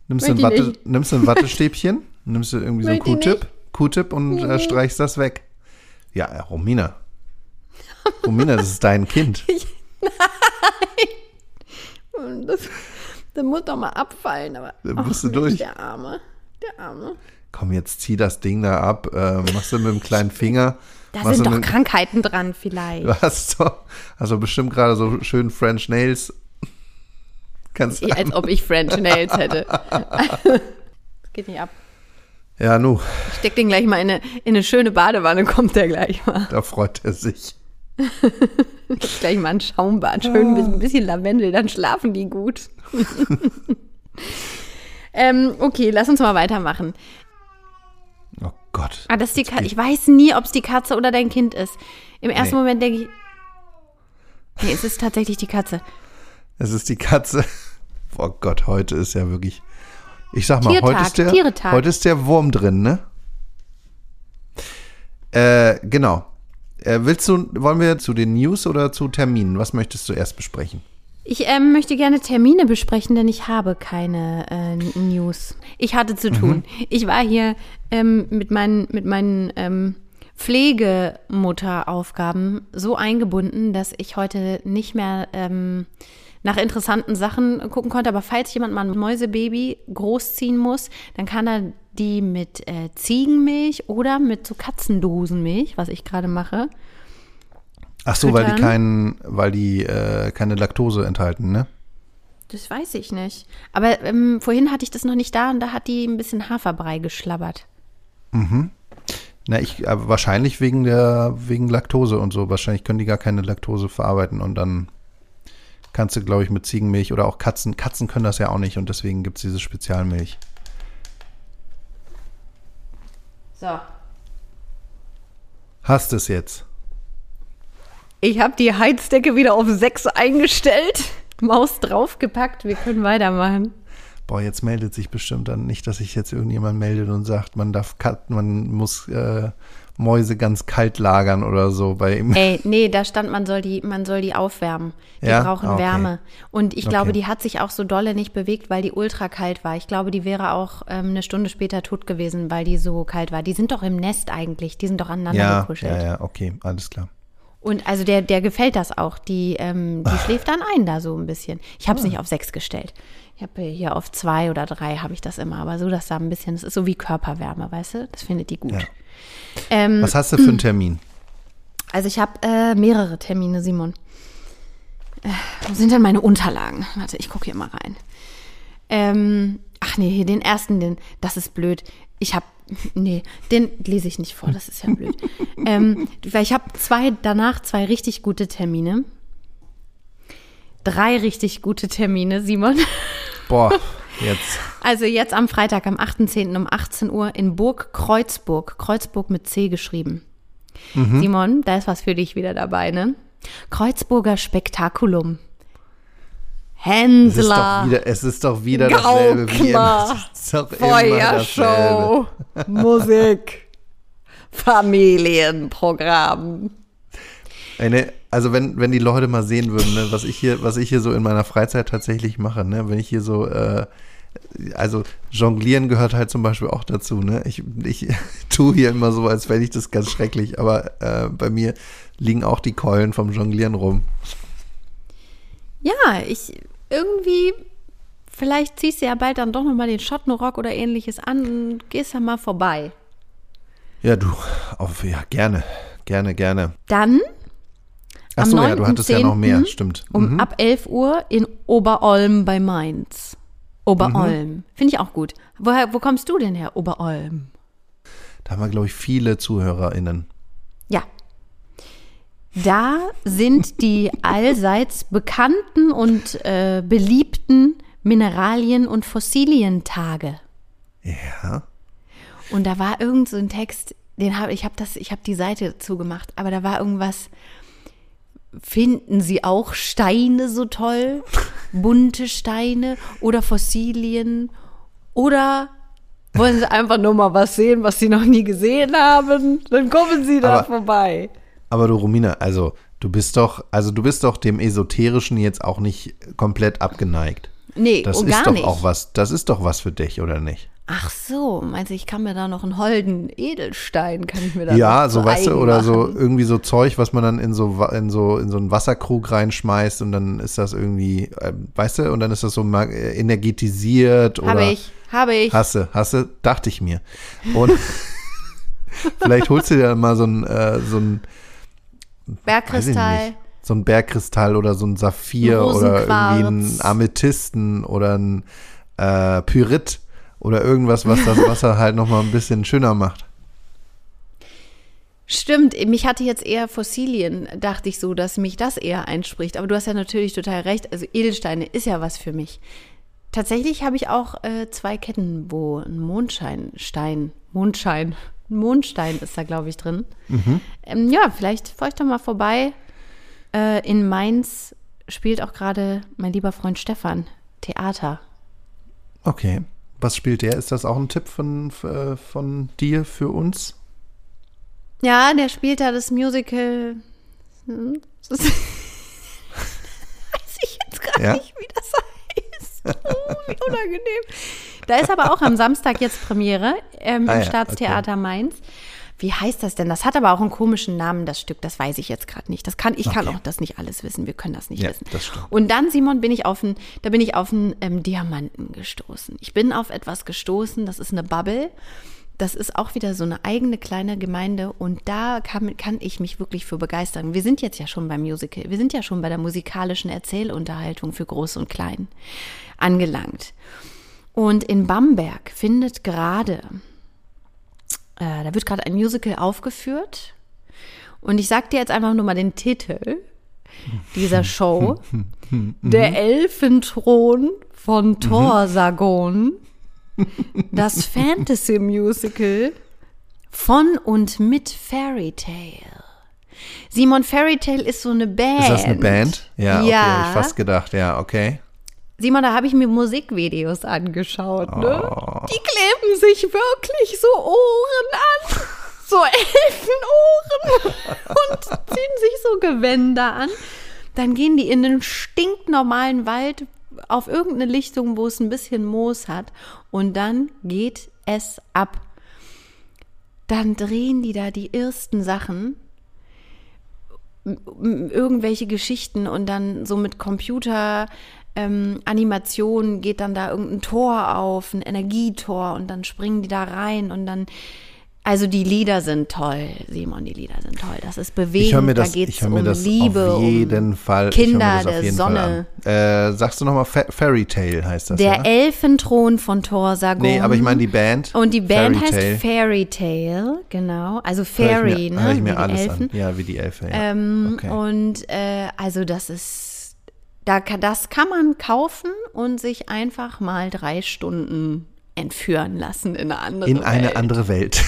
nimmst, du ein Watte, nimmst du ein Wattestäbchen, nimmst du irgendwie so ein Möchte ich Q-Tip, Q-Tip und äh, streichst das weg. Ja, äh, Romina. Romina, das ist dein Kind. Das, das muss doch mal abfallen, aber. Da musst du durch. Der Arme. Der Arme. Komm, jetzt zieh das Ding da ab, äh, machst du mit dem kleinen Finger. Da machst sind doch mit- Krankheiten dran, vielleicht. Du hast doch, also bestimmt gerade so schön French Nails. Kannst Eh, Als ob ich French Nails hätte. Das geht nicht ab. Ja, nu, Ich steck den gleich mal in eine, in eine schöne Badewanne, kommt der gleich mal. da freut er sich. Gleich mal ein Schaumbad. Schön ein bisschen Lavendel, dann schlafen die gut. ähm, okay, lass uns mal weitermachen. Oh Gott. Ah, das ist die Katze. Ich weiß nie, ob es die Katze oder dein Kind ist. Im ersten Nee. Moment denke ich. Nee, es ist tatsächlich die Katze. Es ist die Katze. Oh Gott, heute ist ja wirklich. Ich sag mal, Tiertag, heute ist der, heute ist der Wurm drin, ne? Äh, genau. Äh, willst du, wollen wir zu den News oder zu Terminen? Was möchtest du erst besprechen? Ich ähm, möchte gerne Termine besprechen, denn ich habe keine äh, News. Ich hatte zu tun. Ich war hier ähm, mit meinen, mit meinen ähm, Pflegemutteraufgaben so eingebunden, dass ich heute nicht mehr ähm, nach interessanten Sachen gucken konnte. Aber falls jemand mal ein Mäusebaby großziehen muss, dann kann er die mit äh, Ziegenmilch oder mit so Katzendosenmilch, was ich gerade mache. Ach so, weil die Füttern. keinen, weil die äh, keine Laktose enthalten, ne? Das weiß ich nicht. Aber ähm, vorhin hatte ich das noch nicht da und da hat die ein bisschen Haferbrei geschlabbert. Na, ich äh, wahrscheinlich wegen der wegen Laktose und so. Wahrscheinlich können die gar keine Laktose verarbeiten und dann kannst du, glaube ich, mit Ziegenmilch oder auch Katzen. Katzen können das ja auch nicht und deswegen gibt es diese Spezialmilch. So. Hast es jetzt? Ich habe die Heizdecke wieder auf 6 eingestellt. Maus draufgepackt. Wir können weitermachen. Boah, jetzt meldet sich bestimmt dann nicht, dass sich jetzt irgendjemand meldet und sagt, man darf Kat man muss äh, Mäuse ganz kalt lagern oder so bei ihm. Ey, nee, da stand, man soll die, man soll die aufwärmen. Die Ja? brauchen Ah, okay. Wärme. Und ich glaube, Okay. die hat sich auch so dolle nicht bewegt, weil die ultra kalt war. Ich glaube, die wäre auch ähm, eine Stunde später tot gewesen, weil die so kalt war. Die sind doch im Nest eigentlich. Die sind doch aneinander Ja, gekuschelt. ja, ja, okay, alles klar. Und also der, der gefällt das auch. Die, ähm, Ah. die schläft dann ein da so ein bisschen. Ich habe es nicht auf sechs gestellt. Ich habe hier auf zwei oder drei habe ich das immer, aber so, dass da ein bisschen, das ist so wie Körperwärme, weißt du? Das findet die gut. Ja. Ähm, Was hast du für einen Termin? also ich habe äh, mehrere Termine, Simon. Äh, wo sind denn meine Unterlagen? Warte, ich gucke hier mal rein. Ähm, ach nee, hier den ersten, den, das ist blöd. Ich habe, nee, den lese ich nicht vor, das ist ja blöd. ähm, weil ich habe zwei, danach zwei richtig gute Termine. Drei richtig gute Termine, Simon. Boah, jetzt. Also jetzt am Freitag, am 8.10. um 18 Uhr in Burg Kreuzburg. Kreuzburg mit C geschrieben. Mhm. Simon, da ist was für dich wieder dabei, ne? Kreuzburger Spektakulum. Es ist doch Hänsler. wieder, es ist doch wieder dasselbe wie immer. Es. Feuershow. Musik. Familienprogramm. Eine, also wenn, wenn die Leute mal sehen würden, ne, was ich hier, was ich hier so in meiner Freizeit tatsächlich mache, ne, wenn ich hier so, äh, also Jonglieren gehört halt zum Beispiel auch dazu, ne? Ich, ich tue hier immer so, als fände ich das ganz schrecklich, aber äh, bei mir liegen auch die Keulen vom Jonglieren rum. Ja, ich irgendwie, vielleicht ziehst du ja bald dann doch nochmal den Schottenrock oder ähnliches an und gehst da mal vorbei. Ja, du, auf, ja, gerne, gerne, gerne. Dann Ach Am so, ja, du hattest ja noch mehr, 9.10. stimmt. um Mhm. ab 11 Uhr in Oberolm bei Mainz. Oberolm. Mhm. Finde ich auch gut. Woher, wo kommst du denn her, Oberolm? Da haben wir, glaube ich, viele ZuhörerInnen. Ja. Da sind die allseits bekannten und äh, beliebten Mineralien- und Fossilientage. Ja. Und da war irgend so ein Text, den habe ich habe das, ich habe die Seite zugemacht, aber da war irgendwas. Finden Sie auch Steine so toll? Bunte Steine oder Fossilien? Oder wollen Sie einfach nur mal was sehen, was Sie noch nie gesehen haben? Dann kommen Sie da Aber- vorbei. Aber du, Romina, also du bist doch, also du bist doch dem Esoterischen jetzt auch nicht komplett abgeneigt. Nee, Das ist doch nicht. auch was, das ist doch was für dich, oder nicht? Ach so, meinst du, ich kann mir da noch einen holden Edelstein, kann ich mir da Ja, so zu weißt du, oder so irgendwie so Zeug, was man dann in so in so in so einen Wasserkrug reinschmeißt und dann ist das irgendwie, äh, weißt du, und dann ist das so äh, energetisiert oder Habe ich, habe ich. Hasse, hasse, dachte ich mir. Und vielleicht holst du dir dann mal so ein äh, so ein Bergkristall. nicht, so ein Bergkristall oder so ein Saphir Ein oder irgendwie ein Amethysten oder ein äh, Pyrit oder irgendwas, was das Wasser halt noch mal ein bisschen schöner macht. Stimmt, mich hatte jetzt eher Fossilien, dachte ich so, dass mich das eher einspricht. Aber du hast ja natürlich total recht. Also Edelsteine ist ja was für mich. Tatsächlich habe ich auch äh, zwei Ketten, wo ein Mondscheinstein, Mondschein, Mondstein ist da, glaube ich, drin. Ähm, ja, vielleicht fahre ich doch mal vorbei. Äh, in Mainz spielt auch gerade mein lieber Freund Stefan Theater. Okay. Was spielt der? Ist das auch ein Tipp von, äh, von dir für uns? Ja, der spielt da das Musical. Hm, Das weiß ich jetzt gar Ja? nicht, wie das heißt. Oh, wie unangenehm. Da ist aber auch am Samstag jetzt Premiere ähm, Ah im ja, Staatstheater Mainz. Wie heißt das denn? Das hat aber auch einen komischen Namen, das Stück. Das weiß ich jetzt gerade nicht. Das kann, ich kann Okay. auch das nicht alles wissen. Wir können das nicht Ja, wissen. das. Und dann, Simon, bin ich auf einen, da bin ich auf einen ähm, Diamanten gestoßen. Ich bin auf etwas gestoßen, das ist eine Bubble. Das ist auch wieder so eine eigene kleine Gemeinde und da kann, kann ich mich wirklich für begeistern. Wir sind jetzt ja schon beim Musical, wir sind ja schon bei der musikalischen Erzählunterhaltung für Groß und Klein angelangt. Und in Bamberg findet gerade, äh, da wird gerade ein Musical aufgeführt. Und ich sag dir jetzt einfach nur mal den Titel dieser Show. Der Elfenthron von Thorsagon. Das Fantasy-Musical von und mit Fairy Tale. Simon, Fairy Tale ist so eine Band. Ist das eine Band? Ja, okay, Ja. hab ich fast gedacht, ja, okay. Simon, da habe ich mir Musikvideos angeschaut, ne? Oh. Die kleben sich wirklich so Ohren an. So Elfenohren. Und ziehen sich so Gewänder an. Dann gehen die in den stinknormalen Wald auf irgendeine Lichtung, wo es ein bisschen Moos hat. Und dann geht es ab. Dann drehen die da die ersten Sachen irgendwelche Geschichten und dann so mit Computer ähm, Animationen geht dann da irgendein Tor auf, ein Energietor und dann springen die da rein und dann also die Lieder sind toll, Simon, die Lieder sind toll. Das ist bewegend, das, da geht es hör um das Liebe, auf jeden um Fall. hör Kinder der Sonne. Äh, sagst du nochmal Fa Fairy Tale heißt das, Der ja? Elfenthron von Thor Sagon. Nee, aber ich meine die Band. Und die Band Fairy heißt Tale. Fairy Tale, genau. Also Hör Fairy, ich mir, ne? hör ich wie mir die alles Elfen. an. Ja, wie die Elfe, ja. Ähm, okay. Und äh, also das ist, da, das kann man kaufen und sich einfach mal drei Stunden entführen lassen in eine andere In eine Welt. andere Welt.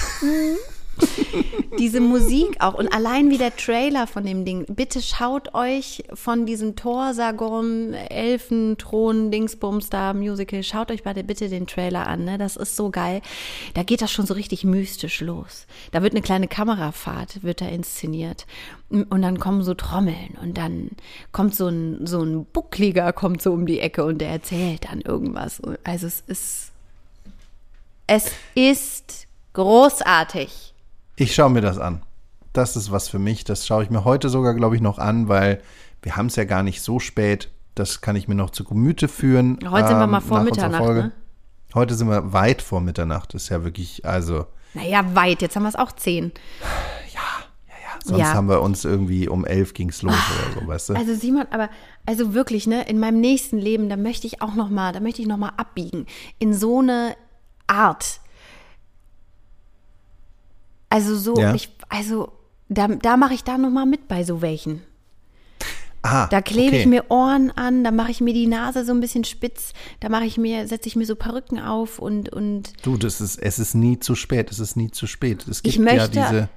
Diese Musik auch und allein wie der Trailer von dem Ding. Bitte schaut euch von diesem Thor-Sagon, Elfenthron, Dingsbums da Musical, schaut euch bitte, bitte den Trailer an. Ne? Das ist so geil. Da geht das schon so richtig mystisch los. Da wird eine kleine Kamerafahrt, wird da inszeniert. Und dann kommen so Trommeln und dann kommt so ein, so ein Buckliger kommt so um die Ecke und der erzählt dann irgendwas. Also es ist, es ist großartig. Ich schaue mir das an. Das ist was für mich. Das schaue ich mir heute sogar, glaube ich, noch an, weil wir haben es ja gar nicht so spät. Das kann ich mir noch zu Gemüte führen. Heute sind wir mal ähm, vor nach unserer Mitternacht, ne? Heute sind wir weit vor Mitternacht. Das ist ja wirklich, also, Naja, weit. Jetzt haben wir es auch zehn. Sonst Ja. haben wir uns irgendwie um elf ging's los oder so, weißt du? Also Simon, aber also wirklich, ne, in meinem nächsten Leben, da möchte ich auch noch mal, da möchte ich noch mal abbiegen in so eine Art. Also so, Ja. ich, also da, da mache ich da noch mal mit bei so welchen. ah, Da klebe okay. ich mir Ohren an, da mache ich mir die Nase so ein bisschen spitz, da mache ich mir, setze ich mir so Perücken auf und und Du, das ist, es ist nie zu spät. Es ist nie zu spät. Es gibt Ich möchte- ja diese,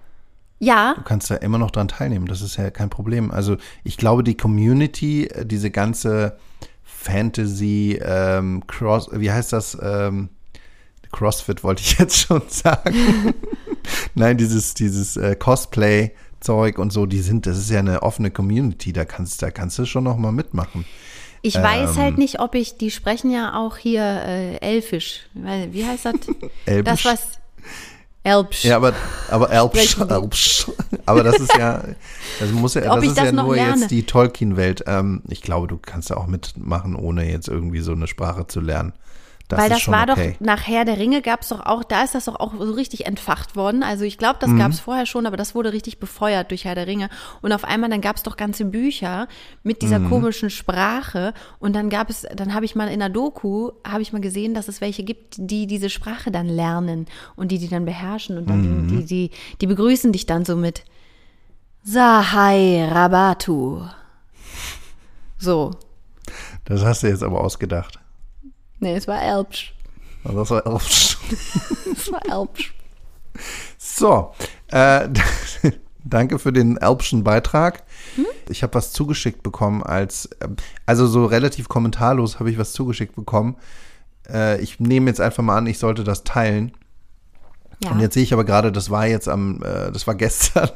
ja, du kannst da immer noch dran teilnehmen. Das ist ja kein Problem. Also ich glaube, die Community, äh, diese ganze Fantasy, ähm, Cross, wie heißt das? Ähm, Crossfit wollte ich jetzt schon sagen. Nein, dieses, dieses äh, Cosplay-Zeug und so, die sind, das ist ja eine offene Community. Da kannst, da kannst du schon noch mal mitmachen. Ich weiß halt nicht, ob ich, die sprechen ja auch hier äh, Elfisch. Wie heißt das? Elbisch? Das, was. Elbsch. Ja, aber, aber Elbsch. Elbsch. Aber das ist ja, das muss ja, Ob das ist das ja nur lerne. jetzt die Tolkien-Welt. Ähm, ich glaube, du kannst da auch mitmachen, ohne jetzt irgendwie so eine Sprache zu lernen. Das Weil das war okay. doch, nach Herr der Ringe gab es doch auch, da ist das doch auch so richtig entfacht worden. Also ich glaube, das Mhm. gab es vorher schon, aber das wurde richtig befeuert durch Herr der Ringe. Und auf einmal, dann gab es doch ganze Bücher mit dieser Mhm. komischen Sprache. Und dann gab es, dann habe ich mal in der Doku, habe ich mal gesehen, dass es welche gibt, die diese Sprache dann lernen und die die dann beherrschen. Und dann Mhm. die, die, die begrüßen dich dann so mit Sahai Rabatu. So. Das hast du jetzt aber ausgedacht. Nee, es war Elbsch. Das war Elbsch. Es war Elbsch. So, äh, danke für den Elbschen Beitrag. Ich habe was zugeschickt bekommen als, äh, also so relativ kommentarlos habe ich was zugeschickt bekommen. Äh, ich nehme jetzt einfach mal an, ich sollte das teilen. Ja. Und jetzt sehe ich aber gerade, das war jetzt am, äh, das war gestern.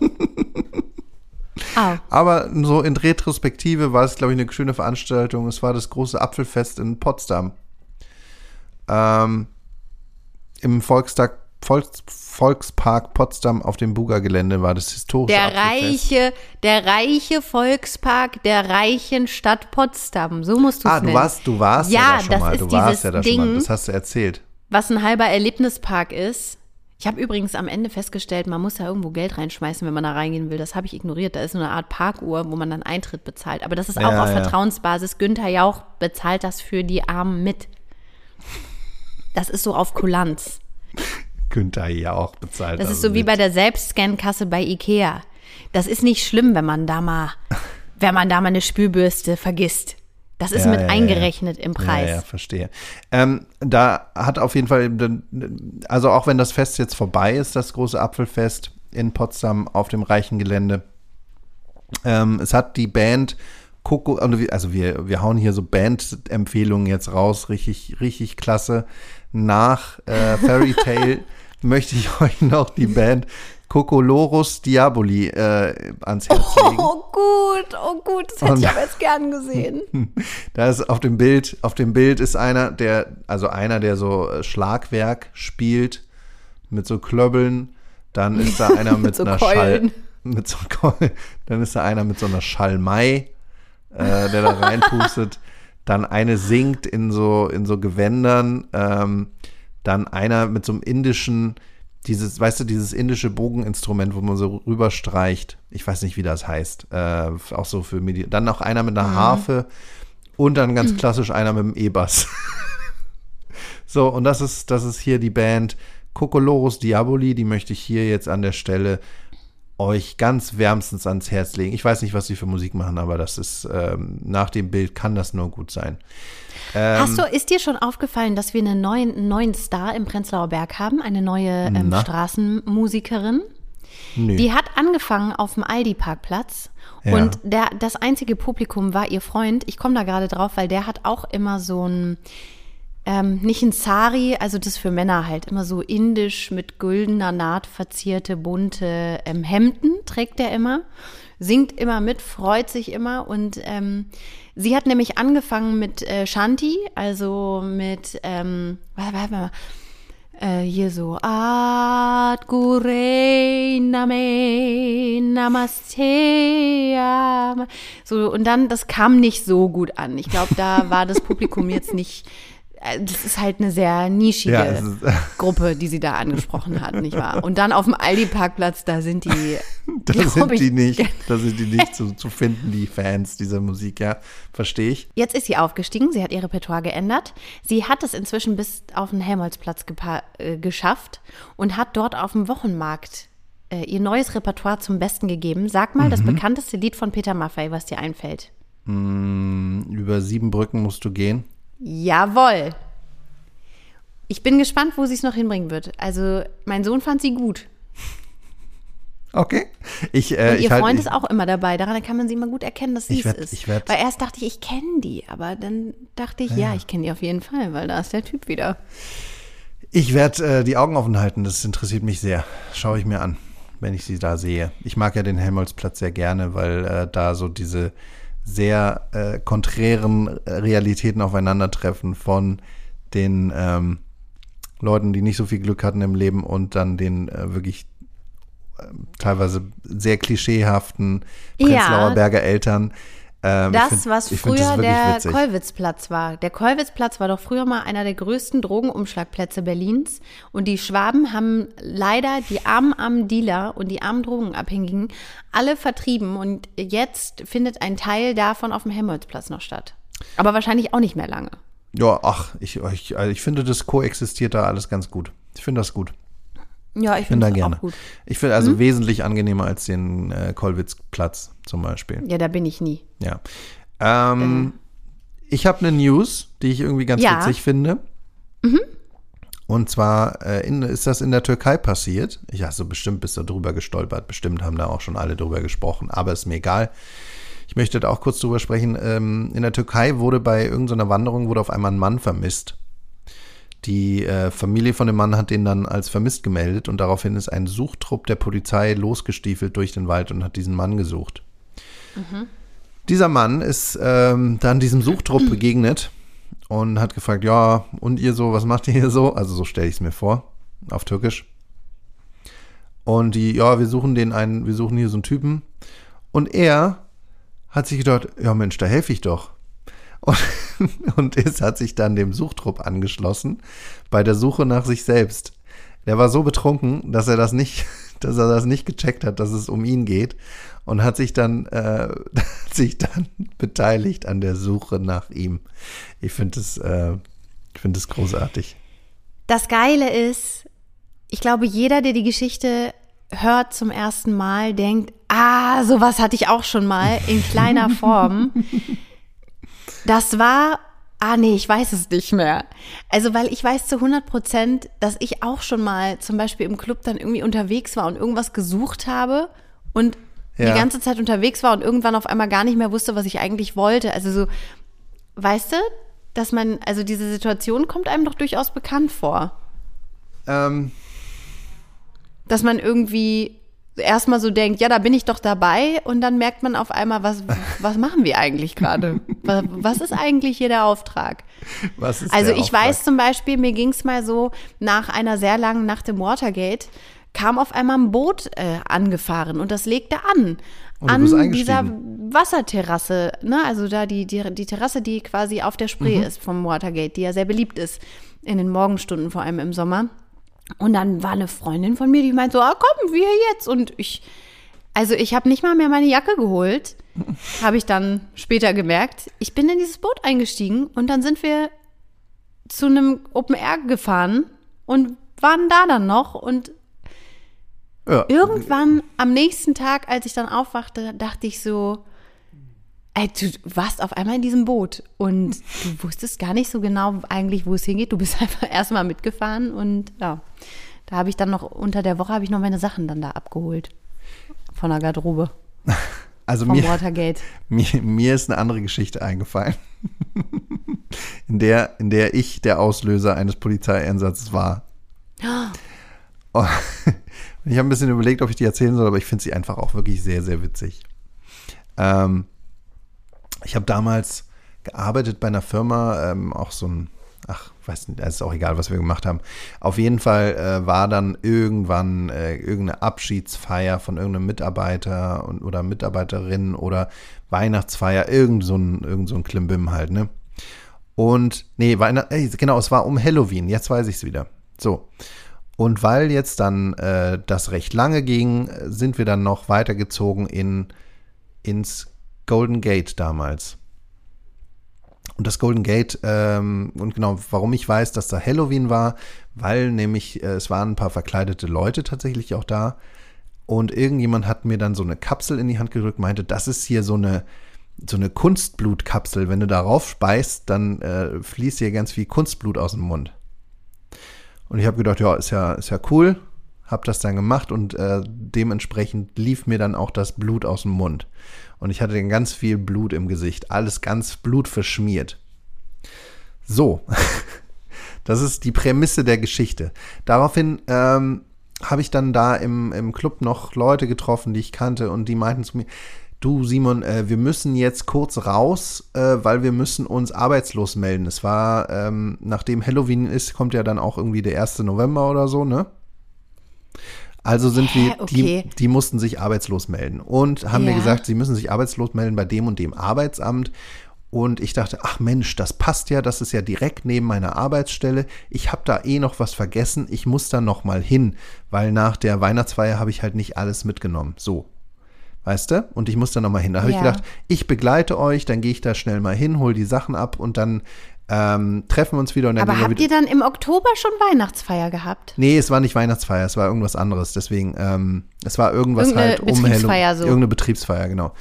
Au. Aber so in Retrospektive war es, glaube ich, eine schöne Veranstaltung. Es war das große Apfelfest in Potsdam. Ähm, Im Volkstag, Volks, Volkspark Potsdam auf dem Buga-Gelände war das historische Der Apfelfest. reiche, der reiche Volkspark der reichen Stadt Potsdam. So musst du es Ah, du nennen. warst, du warst ja, Ja, da schon das mal. ist Du warst dieses ja da schon mal. Ding. Das hast du erzählt. Was ein halber Erlebnispark ist. Ich habe übrigens am Ende festgestellt, man muss da irgendwo Geld reinschmeißen, wenn man da reingehen will. Das habe ich ignoriert. Da ist so eine Art Parkuhr, wo man dann Eintritt bezahlt. Aber das ist auch Ja, auf ja. Vertrauensbasis. Günther Jauch bezahlt das für die Armen mit. Das ist so auf Kulanz. Günther ja auch bezahlt. Das ist also so wie mit. bei der Selbstscan-Kasse bei Ikea. Das ist nicht schlimm, wenn man da mal, wenn man da mal eine Spülbürste vergisst. Das ist Ja, mit ja, ja. eingerechnet im Preis. Ja, ja, verstehe. Ähm, da hat auf jeden Fall, also auch wenn das Fest jetzt vorbei ist, das große Apfelfest in Potsdam auf dem reichen Gelände, ähm, es hat die Band Coco, also wir- also wir, wir hauen hier so Band-Empfehlungen jetzt raus, richtig, richtig klasse. Nach äh, Fairy Tale möchte ich euch noch die Band Cocolorus Diaboli äh, ans Herz legen. Oh gut, oh gut, das hätte Und- ich aber jetzt gern gesehen. Da ist auf dem Bild, auf dem Bild ist einer, der, also einer, der so äh, Schlagwerk spielt mit so Klöbbeln. Dann ist da einer mit, so einer Keulen. Schall, mit so Keulen. Dann ist da einer mit so einer Schalmei, äh, der da reinpustet. Dann eine singt in so, in so Gewändern. Ähm, dann einer mit so einem indischen, dieses, weißt du, dieses indische Bogeninstrument, wo man so rüberstreicht. Ich weiß nicht, wie das heißt. Äh, auch so für Medi Dann noch einer mit einer Harfe und dann ganz klassisch einer mit dem E-Bass. so, und das ist, das ist hier die Band Cocolorus Diaboli. Die möchte ich hier jetzt an der Stelle euch ganz wärmstens ans Herz legen. Ich weiß nicht, was sie für Musik machen, aber das ist, ähm, nach dem Bild kann das nur gut sein. Ähm, Hast du, ist dir schon aufgefallen, dass wir einen neuen, neuen Star im Prenzlauer Berg haben? Eine neue ähm? Straßenmusikerin? Nö. Die hat angefangen auf dem Aldi-Parkplatz Ja. und der, das einzige Publikum war ihr Freund. Ich komme da gerade drauf, weil der hat auch immer so ein, ähm, nicht ein Sari, also das für Männer halt, immer so indisch mit güldener Naht verzierte, bunte ähm, Hemden trägt er immer, singt immer mit, freut sich immer und ähm, sie hat nämlich angefangen mit äh, Shanti, also mit, ähm, warte, warte mal, äh, hier so Ad Gure Name Namaste Am- so und dann das kam nicht so gut an. Ich glaube, da war das Publikum jetzt nicht das ist halt eine sehr nischige Ja, Gruppe, die sie da angesprochen hat, nicht wahr? Und dann auf dem Aldi-Parkplatz, da sind die, Da sind ich, die nicht, da sind die nicht zu, zu finden, die Fans dieser Musik, ja. Verstehe ich. Jetzt ist sie aufgestiegen, sie hat ihr Repertoire geändert. Sie hat es inzwischen bis auf den Helmholtzplatz äh, geschafft und hat dort auf dem Wochenmarkt äh, ihr neues Repertoire zum Besten gegeben. Sag mal das bekannteste Lied von Peter Maffay, was dir einfällt. Über sieben Brücken musst du gehen. Jawohl. Ich bin gespannt, wo sie es noch hinbringen wird. Also, mein Sohn fand sie gut. Okay. Ich, äh, Und ihr ich halt- Freund ich, ist auch immer dabei. Daran kann man sie immer gut erkennen, dass sie es ist. ich werd- weil erst dachte ich, ich kenne die. Aber dann dachte ich, ja, ich kenne die auf jeden Fall, weil da ist der Typ wieder. Ich werde äh, die Augen offen halten, das interessiert mich sehr. Schaue ich mir an, wenn ich sie da sehe. Ich mag ja den Helmholtzplatz sehr gerne, weil äh, da so diese sehr äh, konträren äh, Realitäten aufeinandertreffen von den ähm, Leuten, die nicht so viel Glück hatten im Leben und dann den äh, wirklich ähm, teilweise sehr klischeehaften Ja. Prenzlauer Berger Eltern. Ähm, Das, find- was früher der witzig. Kollwitzplatz war. Der Kollwitzplatz war doch früher mal einer der größten Drogenumschlagplätze Berlins. Und die Schwaben haben leider die armen, armen Dealer und die armen Drogenabhängigen alle vertrieben. Und jetzt findet ein Teil davon auf dem Helmholtzplatz noch statt. Aber wahrscheinlich auch nicht mehr lange. Ja, ach, ich, ich, also ich finde, das koexistiert da alles ganz gut. Ich finde das gut. Ja, ich da finde das gerne. auch gut. Ich finde also wesentlich angenehmer als den äh, Kollwitzplatz zum Beispiel. Ja, da bin ich nie. Ja. Ähm, Ich habe eine News, die ich irgendwie ganz Ja. witzig finde. Und zwar äh, in, ist das in der Türkei passiert. Ich habe so bestimmt bist du drüber gestolpert. Bestimmt haben da auch schon alle drüber gesprochen. Aber ist mir egal. Ich möchte da auch kurz drüber sprechen. Ähm, in der Türkei wurde bei irgendeiner Wanderung wurde auf einmal ein Mann vermisst. Die äh, Familie von dem Mann hat den dann als vermisst gemeldet und daraufhin ist ein Suchtrupp der Polizei losgestiefelt durch den Wald und hat diesen Mann gesucht. Dieser Mann ist ähm, dann diesem Suchtrupp begegnet und hat gefragt, ja, und ihr so, was macht ihr hier so? Also so stelle ich es mir vor, auf Türkisch. Und die, ja, wir suchen den einen, wir suchen hier so einen Typen. Und er hat sich gedacht, ja Mensch, da helfe ich doch. Und, und es hat sich dann dem Suchtrupp angeschlossen bei der Suche nach sich selbst. Der war so betrunken, dass er das nicht, dass er das nicht gecheckt hat, dass es um ihn geht und hat sich dann, äh, hat sich dann beteiligt an der Suche nach ihm. Ich finde es, äh, ich finde es großartig. Das Geile ist, ich glaube, jeder, der die Geschichte hört zum ersten Mal, denkt, ah, sowas hatte ich auch schon mal in kleiner Form. Das war, ah nee, ich weiß es nicht mehr. Also, weil ich weiß zu 100 Prozent, dass ich auch schon mal zum Beispiel im Club dann irgendwie unterwegs war und irgendwas gesucht habe und Ja. die ganze Zeit unterwegs war und irgendwann auf einmal gar nicht mehr wusste, was ich eigentlich wollte. Also so, weißt du, dass man, also diese Situation kommt einem doch durchaus bekannt vor. Ähm, Dass man irgendwie erstmal so denkt, ja, da bin ich doch dabei und dann merkt man auf einmal, was, was machen wir eigentlich gerade? Was, was ist eigentlich hier der Auftrag? was ist Also der ich Auftrag? weiß zum Beispiel, mir ging es mal so, nach einer sehr langen Nacht im Watergate kam auf einmal ein Boot äh, angefahren und das legte an. Und an dieser. Wasserterrasse, ne? also da die, die, die Terrasse, die quasi auf der Spree Mhm. ist vom Watergate, die ja sehr beliebt ist in den Morgenstunden, vor allem im Sommer. Und dann war eine Freundin von mir, die meint so, ah komm, wir jetzt. Und ich, also ich habe nicht mal mehr meine Jacke geholt, habe ich dann später gemerkt. Ich bin in dieses Boot eingestiegen und dann sind wir zu einem Open Air gefahren und waren da dann noch und ja, irgendwann am nächsten Tag, als ich dann aufwachte, dachte ich so, ey, du warst auf einmal in diesem Boot und du wusstest gar nicht so genau eigentlich, wo es hingeht. Du bist einfach erstmal mitgefahren und ja, da habe ich dann noch unter der Woche habe ich noch meine Sachen dann da abgeholt von der Garderobe also mir, Watergate. mir, mir ist eine andere Geschichte eingefallen, in der, in der ich der Auslöser eines Polizeieinsatzes war. Und ich habe ein bisschen überlegt, ob ich die erzählen soll, aber ich finde sie einfach auch wirklich sehr, sehr witzig. Ähm, ich habe damals gearbeitet bei einer Firma, ähm, auch so ein, ach, weiß nicht, ist auch egal, was wir gemacht haben. Auf jeden Fall äh, war dann irgendwann äh, irgendeine Abschiedsfeier von irgendeinem Mitarbeiter und, oder Mitarbeiterin oder Weihnachtsfeier, irgend so ein, irgend so ein Klimbim halt, ne? Und, nee, Weihnacht, ey, genau, es war um Halloween, jetzt weiß ich es wieder. So. Und weil jetzt dann äh, das recht lange ging, äh, sind wir dann noch weitergezogen in, ins Golden Gate damals. Und das Golden Gate, ähm, und genau, warum ich weiß, dass da Halloween war, weil nämlich äh, es waren ein paar verkleidete Leute tatsächlich auch da. Und irgendjemand hat mir dann so eine Kapsel in die Hand gedrückt, meinte, das ist hier so eine, so eine Kunstblutkapsel. Wenn du darauf speist, dann äh, fließt hier ganz viel Kunstblut aus dem Mund. Und ich habe gedacht, ja, ist ja, ist ja cool. Hab das dann gemacht und äh, dementsprechend lief mir dann auch das Blut aus dem Mund. Und ich hatte dann ganz viel Blut im Gesicht. Alles ganz blutverschmiert. So. Das ist die Prämisse der Geschichte. Daraufhin ähm, habe ich dann da im, im Club noch Leute getroffen, die ich kannte, und die meinten zu mir, du Simon, äh, wir müssen jetzt kurz raus, äh, weil wir müssen uns arbeitslos melden. Es war, ähm, nachdem Halloween ist, kommt ja dann auch irgendwie der 1. November oder so, ne? Also sind Hä? wir, Okay. die, die mussten sich arbeitslos melden und haben mir Ja. gesagt, sie müssen sich arbeitslos melden bei dem und dem Arbeitsamt. Und ich dachte, ach Mensch, das passt ja, das ist ja direkt neben meiner Arbeitsstelle. Ich habe da eh noch was vergessen, ich muss da noch mal hin, weil nach der Weihnachtsfeier habe ich halt nicht alles mitgenommen. So, weißt du? Und ich muss da noch mal hin. Da habe ich Ja. gedacht, ich begleite euch, dann gehe ich da schnell mal hin, hol die Sachen ab und dann ähm, treffen wir uns wieder. Und dann Aber habt ihr dann im Oktober schon Weihnachtsfeier gehabt? Nee, es war nicht Weihnachtsfeier, es war irgendwas anderes. Deswegen, ähm, es war irgendwas Irgendeine halt um Betriebsfeier so. Irgendeine Betriebsfeier, genau.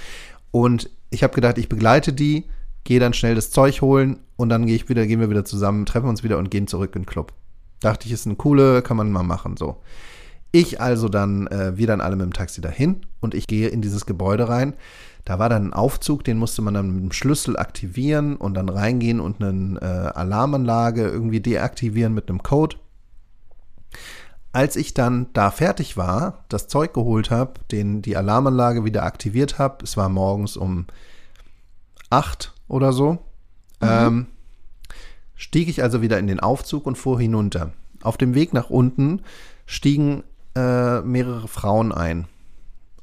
Und ich habe gedacht, ich begleite die, gehe dann schnell das Zeug holen und dann gehe ich wieder, gehen wir wieder zusammen, treffen uns wieder und gehen zurück in den Club. Dachte ich, ist eine coole, kann man mal machen, so. Ich also dann, äh, wir dann alle mit dem Taxi dahin und ich gehe in dieses Gebäude rein. Da war dann ein Aufzug, den musste man dann mit dem Schlüssel aktivieren und dann reingehen und eine äh, Alarmanlage irgendwie deaktivieren mit einem Code. Als ich dann da fertig war, das Zeug geholt habe, den die Alarmanlage wieder aktiviert habe, es war morgens um acht oder so, ähm, stieg ich also wieder in den Aufzug und fuhr hinunter. Auf dem Weg nach unten stiegen äh, mehrere Frauen ein.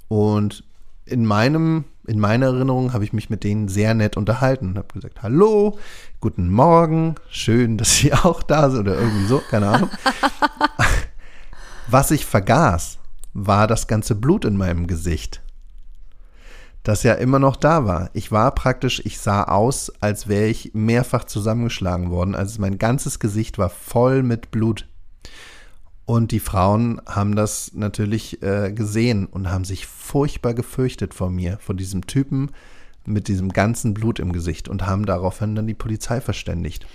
Und in meinem, in meiner Erinnerung habe ich mich mit denen sehr nett unterhalten und habe gesagt, hallo, guten Morgen, schön, dass Sie auch da sind oder irgendwie so, keine Ahnung. Was ich vergaß, war das ganze Blut in meinem Gesicht. Das ja immer noch da war. Ich war praktisch, ich sah aus, als wäre ich mehrfach zusammengeschlagen worden. Also mein ganzes Gesicht war voll mit Blut. Und die Frauen haben das natürlich äh, gesehen und haben sich furchtbar gefürchtet vor mir, vor diesem Typen mit diesem ganzen Blut im Gesicht und haben daraufhin dann die Polizei verständigt.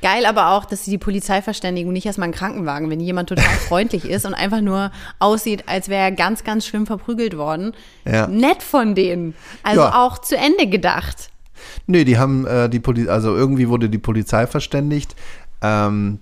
Geil aber auch, dass sie die Polizei verständigen nicht erstmal einen Krankenwagen, wenn jemand total freundlich ist und einfach nur aussieht, als wäre er ganz, ganz schlimm verprügelt worden. Ja. Nett von denen. Also Ja. auch zu Ende gedacht. Nee, die haben äh, die Polizei, also irgendwie wurde die Polizei verständigt. Ähm,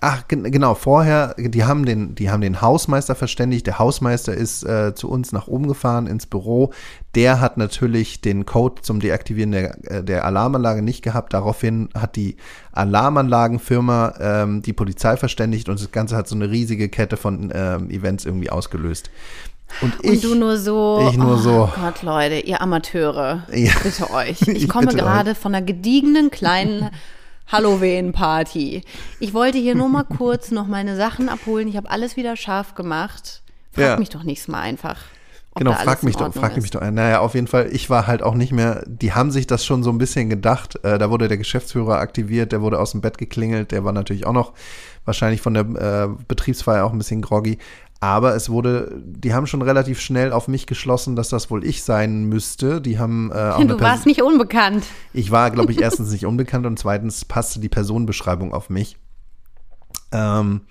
ach, gen genau, vorher, die haben den, die haben den Hausmeister verständigt. Der Hausmeister ist äh, zu uns nach oben gefahren ins Büro. Der hat natürlich den Code zum Deaktivieren der, äh, der Alarmanlage nicht gehabt. Daraufhin hat die Alarmanlagenfirma ähm, die Polizei verständigt und das Ganze hat so eine riesige Kette von ähm, Events irgendwie ausgelöst. Und ich, und du nur so. ich nur oh so. Gott, Leute, ihr Amateure. Ja. Bitte euch. Ich Ich komme gerade von einer gediegenen kleinen Halloween-Party. Ich wollte hier nur mal kurz noch meine Sachen abholen. Ich habe alles wieder scharf gemacht. Frag Ja. mich doch nächstes Mal einfach. Genau, frag mich doch, frag ist. mich doch. Naja, auf jeden Fall, ich war halt auch nicht mehr, die haben sich das schon so ein bisschen gedacht. Äh, da wurde der Geschäftsführer aktiviert, der wurde aus dem Bett geklingelt, der war natürlich auch noch wahrscheinlich von der äh, Betriebsfeier auch ein bisschen groggy. Aber es wurde, die haben schon relativ schnell auf mich geschlossen, dass das wohl ich sein müsste. Die haben äh, auch eine Du warst nicht unbekannt. ich war, glaube ich, erstens nicht unbekannt und zweitens passte die Personenbeschreibung auf mich. Ähm,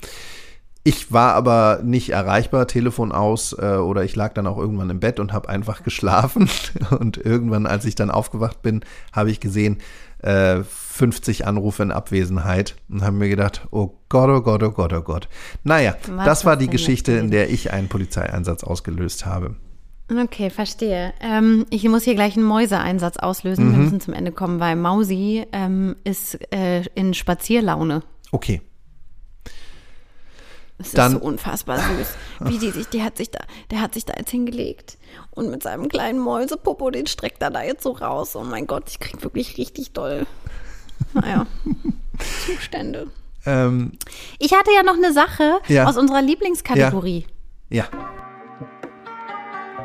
ich war aber nicht erreichbar, Telefon aus äh, oder ich lag dann auch irgendwann im Bett und habe einfach geschlafen. Und irgendwann, als ich dann aufgewacht bin, habe ich gesehen, äh, 50 Anrufe in Abwesenheit und habe mir gedacht, oh Gott, oh Gott, oh Gott, oh Gott. Naja, Was das war die Geschichte, in der ich einen Polizeieinsatz ausgelöst habe. Okay, verstehe. Ähm, ich muss hier gleich einen Mäuseeinsatz auslösen. Mhm. Wir müssen zum Ende kommen, weil Mausi ähm, ist äh, in Spazierlaune. Okay. Es Dann- ist so unfassbar süß. Wie die sich, die hat sich da, der hat sich da jetzt hingelegt. Und mit seinem kleinen Mäusepopo, den streckt er da jetzt so raus. Oh mein Gott, ich krieg wirklich richtig doll. Naja, Zustände. Ähm, Ich hatte ja noch eine Sache Ja. aus unserer Lieblingskategorie. ja.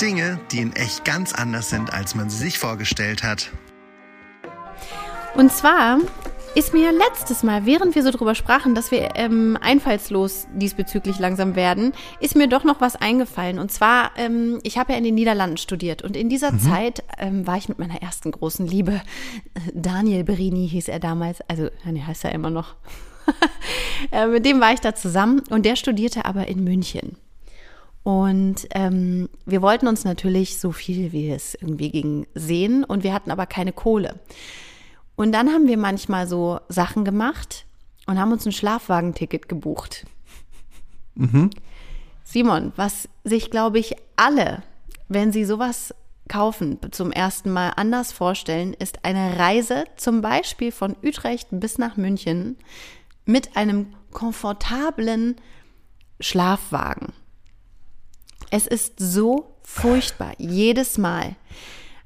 Dinge, die in echt ganz anders sind, als man sie sich vorgestellt hat. Und zwar ist mir letztes Mal, während wir so drüber sprachen, dass wir ähm, einfallslos diesbezüglich langsam werden, ist mir doch noch was eingefallen. Und zwar, ähm, ich habe ja in den Niederlanden studiert und in dieser Zeit ähm, war ich mit meiner ersten großen Liebe, äh, Daniel Berini hieß er damals, also nee, heißt er immer noch. äh, mit dem war ich da zusammen und der studierte aber in München. Und ähm, wir wollten uns natürlich so viel wie es irgendwie ging sehen und wir hatten aber keine Kohle. Und dann haben wir manchmal so Sachen gemacht und haben uns ein Schlafwagenticket gebucht. Simon, was sich, glaube ich, alle, wenn sie sowas kaufen, zum ersten Mal anders vorstellen, ist eine Reise zum Beispiel von Utrecht bis nach München mit einem komfortablen Schlafwagen. Es ist so furchtbar, jedes Mal.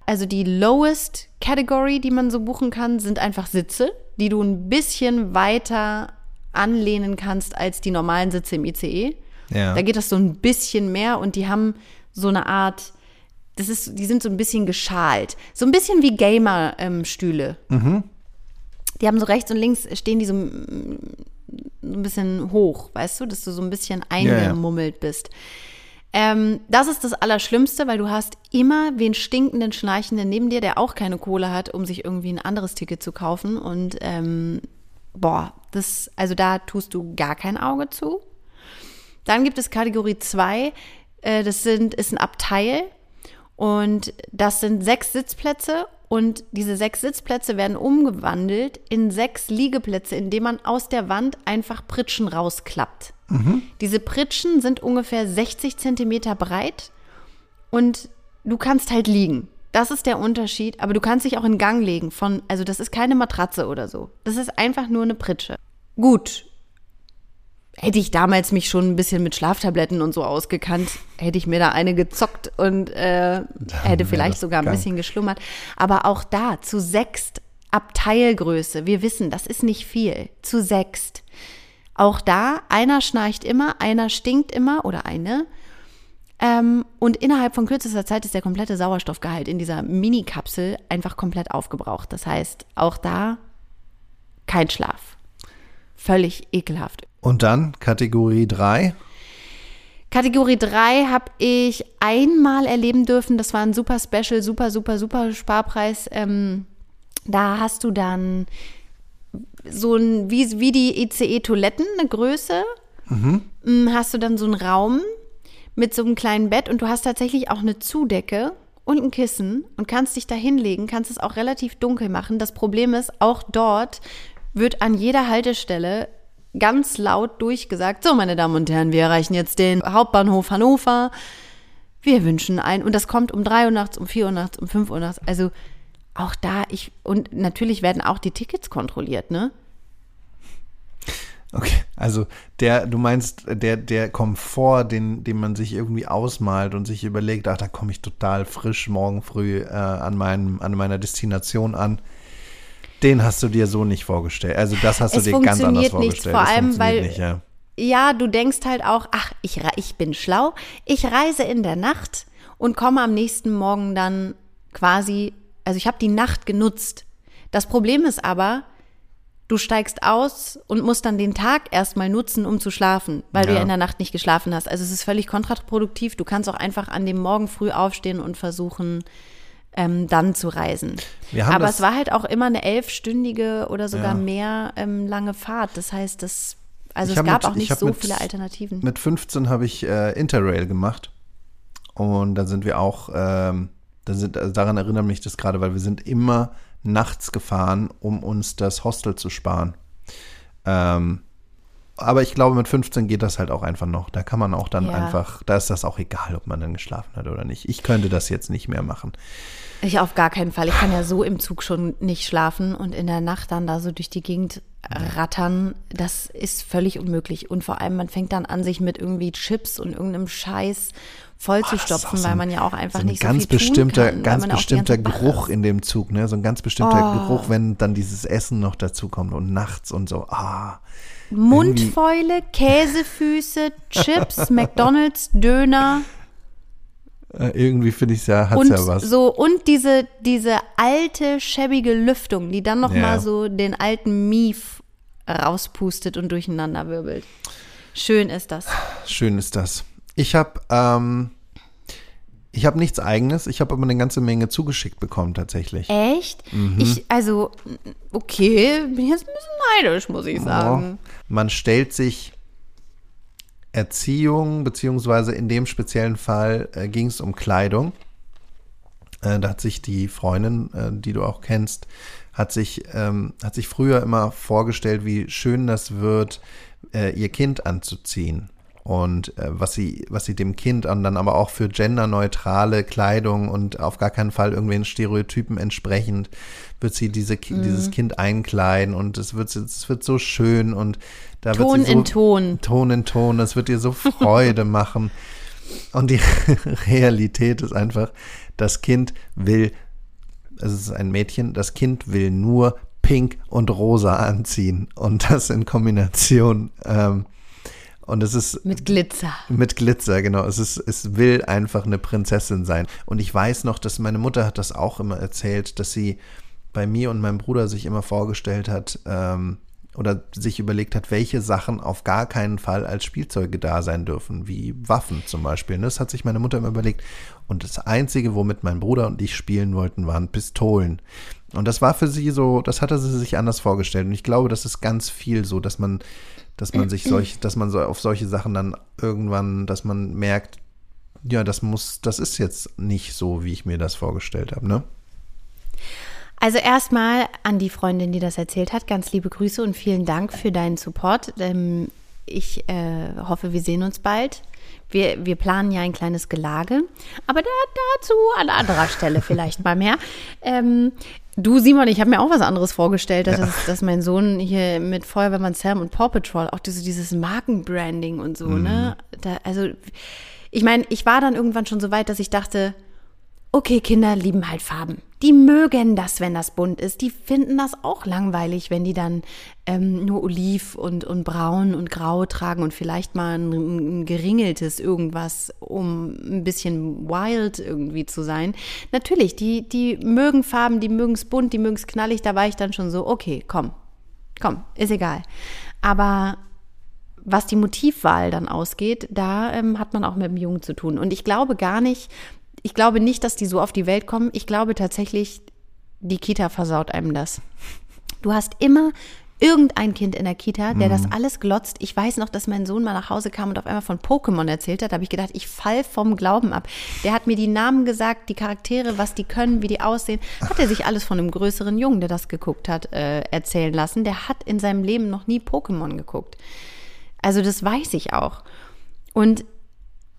Also die lowest Category, die man so buchen kann, sind einfach Sitze, die du ein bisschen weiter anlehnen kannst als die normalen Sitze im ICE. Ja. Da geht das so ein bisschen mehr und die haben so eine Art, das ist, die sind so ein bisschen geschalt. So ein bisschen wie Gamer-Stühle. Die haben so rechts und links stehen die so, so ein bisschen hoch, weißt du, dass du so ein bisschen ja. eingemummelt bist. Ähm, das ist das Allerschlimmste, weil du hast immer wen stinkenden, schnarchenden neben dir, der auch keine Kohle hat, um sich irgendwie ein anderes Ticket zu kaufen. Und ähm, boah, Das, also da tust du gar kein Auge zu. Dann gibt es Kategorie 2, äh, das sind, ist ein Abteil und das sind sechs Sitzplätze und diese sechs Sitzplätze werden umgewandelt in sechs Liegeplätze, indem man aus der Wand einfach Pritschen rausklappt. Diese Pritschen sind ungefähr 60 Zentimeter breit und du kannst halt liegen. Das ist der Unterschied, aber du kannst dich auch in Gang legen von, also das ist keine Matratze oder so. Das ist einfach nur eine Pritsche. Gut. Hätte ich damals mich schon ein bisschen mit Schlaftabletten und so ausgekannt, hätte ich mir da eine gezockt und äh, hätte vielleicht sogar ein bisschen geschlummert. Aber auch da zu sechst Abteilgröße. Wir wissen, das ist nicht viel. Zu sechst. Auch da, einer schnarcht immer, einer stinkt immer oder eine. Ähm, und innerhalb von kürzester Zeit ist der komplette Sauerstoffgehalt in dieser Mini-Kapsel einfach komplett aufgebraucht. Das heißt, auch da kein Schlaf. Völlig ekelhaft. Und dann Kategorie 3. Kategorie 3 habe ich einmal erleben dürfen. Das war ein super Special, super, super, super Sparpreis. Ähm, da hast du dann so ein, wie, wie die ICE-Toiletten, eine Größe. Mm, Hast du dann so einen Raum mit so einem kleinen Bett und du hast tatsächlich auch eine Zudecke und ein Kissen und kannst dich da hinlegen, kannst es auch relativ dunkel machen. Das Problem ist, auch dort wird an jeder Haltestelle ganz laut durchgesagt, so meine Damen und Herren, wir erreichen jetzt den Hauptbahnhof Hannover. Wir wünschen ein, und das kommt um 3 Uhr nachts, um 4 Uhr nachts, um 5 Uhr nachts. Also auch da, ich, und natürlich werden auch die Tickets kontrolliert, ne? Okay, also der, du meinst, der, der Komfort, den, den man sich irgendwie ausmalt und sich überlegt, ach, da komme ich total frisch morgen früh äh, an, meinem, an meiner Destination an, den hast du dir so nicht vorgestellt. Also das hast Es du dir ganz anders vorgestellt. vor Das allem, weil- Nicht, ja. Ja, du denkst halt auch, ach, ich, ich bin schlau, ich reise in der Nacht und komme am nächsten Morgen dann quasi, also ich habe die Nacht genutzt. Das Problem ist aber, du steigst aus und musst dann den Tag erstmal nutzen, um zu schlafen, weil du Ja. ja in der Nacht nicht geschlafen hast. Also es ist völlig kontraproduktiv. Du kannst auch einfach an dem Morgen früh aufstehen und versuchen, ähm, dann zu reisen. Aber es war halt auch immer eine elfstündige oder sogar Ja. mehr ähm, lange Fahrt. Das heißt, das, also Ich es gab mit- auch ich nicht so mit- viele Alternativen. Mit 15 habe ich äh, Interrail gemacht. Und da sind wir auch, ähm, sind, also daran erinnert mich das gerade, weil wir sind immer nachts gefahren, um uns das Hostel zu sparen. Ähm, aber ich glaube, mit 15 geht das halt auch einfach noch. Da kann man auch dann Ja. einfach, da ist das auch egal, ob man dann geschlafen hat oder nicht. Ich könnte das jetzt nicht mehr machen. Ich auf gar keinen Fall. Ich kann ja so im Zug schon nicht schlafen und in der Nacht dann da so durch die Gegend rattern. Das ist völlig unmöglich. Und vor allem, man fängt dann an, sich mit irgendwie Chips und irgendeinem Scheiß voll zu ist auch stopfen, so weil man ja auch einfach so nicht ganz so viel bestimmter, tun kann, ganz bestimmter Geruch in dem Zug, ne? So ein ganz bestimmter Oh. Geruch, wenn dann dieses Essen noch dazu kommt und nachts und so. Ah, Mundfäule, Käsefüße, Chips, McDonalds, Döner. äh, irgendwie finde ich es ja, hat's und ja was. so und diese diese alte schäbige Lüftung, die dann noch Ja. mal so den alten Mief rauspustet und durcheinander wirbelt. Schön ist das. Schön ist das. Ich habe ähm, ich habe nichts eigenes, ich habe aber eine ganze Menge zugeschickt bekommen tatsächlich. Echt? Ich also okay, bin jetzt ein bisschen neidisch, muss ich sagen. Man stellt sich Erziehung, beziehungsweise in dem speziellen Fall äh, ging es um Kleidung. Äh, da hat sich die Freundin, äh, die du auch kennst, hat sich, ähm, hat sich früher immer vorgestellt, wie schön das wird, äh, ihr Kind anzuziehen. Und äh, was sie, was sie dem Kind und dann aber auch für genderneutrale Kleidung und auf gar keinen Fall irgendwelchen Stereotypen entsprechend, wird sie diese, Mhm. dieses Kind einkleiden und es wird, es wird so schön und da Ton wird sie so, in Ton. Ton in Ton, das wird ihr so Freude machen. Und die Realität ist einfach, das Kind will, es ist ein Mädchen, das Kind will nur pink und rosa anziehen. Und das in Kombination. Ähm, und es ist Mit Glitzer. mit Glitzer, genau. Es ist, es will einfach eine Prinzessin sein. Und ich weiß noch, dass meine Mutter hat das auch immer erzählt, dass sie bei mir und meinem Bruder sich immer vorgestellt hat, ähm, oder sich überlegt hat, welche Sachen auf gar keinen Fall als Spielzeuge da sein dürfen, wie Waffen zum Beispiel. ne? Das hat sich meine Mutter immer überlegt. Und das Einzige, womit mein Bruder und ich spielen wollten, waren Pistolen. Und das war für sie so, das hatte sie sich anders vorgestellt. Und ich glaube, das ist ganz viel so, dass man, dass man sich solch, dass man so auf solche Sachen dann irgendwann, dass man merkt, ja, das muss, das ist jetzt nicht so, wie ich mir das vorgestellt habe, ne? Also erstmal an die Freundin, die das erzählt hat, ganz liebe Grüße und vielen Dank für deinen Support. Ähm, ich äh, hoffe, wir sehen uns bald. Wir, wir planen ja ein kleines Gelage, aber da, dazu an anderer Stelle vielleicht mal mehr. Du, Simon, ich habe mir auch was anderes vorgestellt, dass, Ja. dass mein Sohn hier mit Feuerwehrmann Sam und Paw Patrol auch diese, dieses Markenbranding und so, ne? Da, also, ich meine, ich war dann irgendwann schon so weit, dass ich dachte, Okay, Kinder lieben halt Farben. Die mögen das, wenn das bunt ist. Die finden das auch langweilig, wenn die dann ähm, nur Oliv und, und Braun und Grau tragen und vielleicht mal ein, ein geringeltes irgendwas, um ein bisschen wild irgendwie zu sein. Natürlich, die, die mögen Farben, die mögen es bunt, die mögen es knallig. Da war ich dann schon so, okay, komm, komm, ist egal. Aber was die Motivwahl dann ausgeht, da ähm, hat man auch mit dem Jungen zu tun. Und ich glaube gar nicht, ich glaube nicht, dass die so auf die Welt kommen. Ich glaube tatsächlich, die Kita versaut einem das. Du hast immer irgendein Kind in der Kita, der das alles glotzt. Ich weiß noch, dass mein Sohn mal nach Hause kam und auf einmal von Pokémon erzählt hat. Da habe ich gedacht, ich fall vom Glauben ab. Der hat mir die Namen gesagt, die Charaktere, was die können, wie die aussehen. Hat er sich alles von einem größeren Jungen, der das geguckt hat, äh, erzählen lassen. Der hat in seinem Leben noch nie Pokémon geguckt. Also das weiß ich auch. Und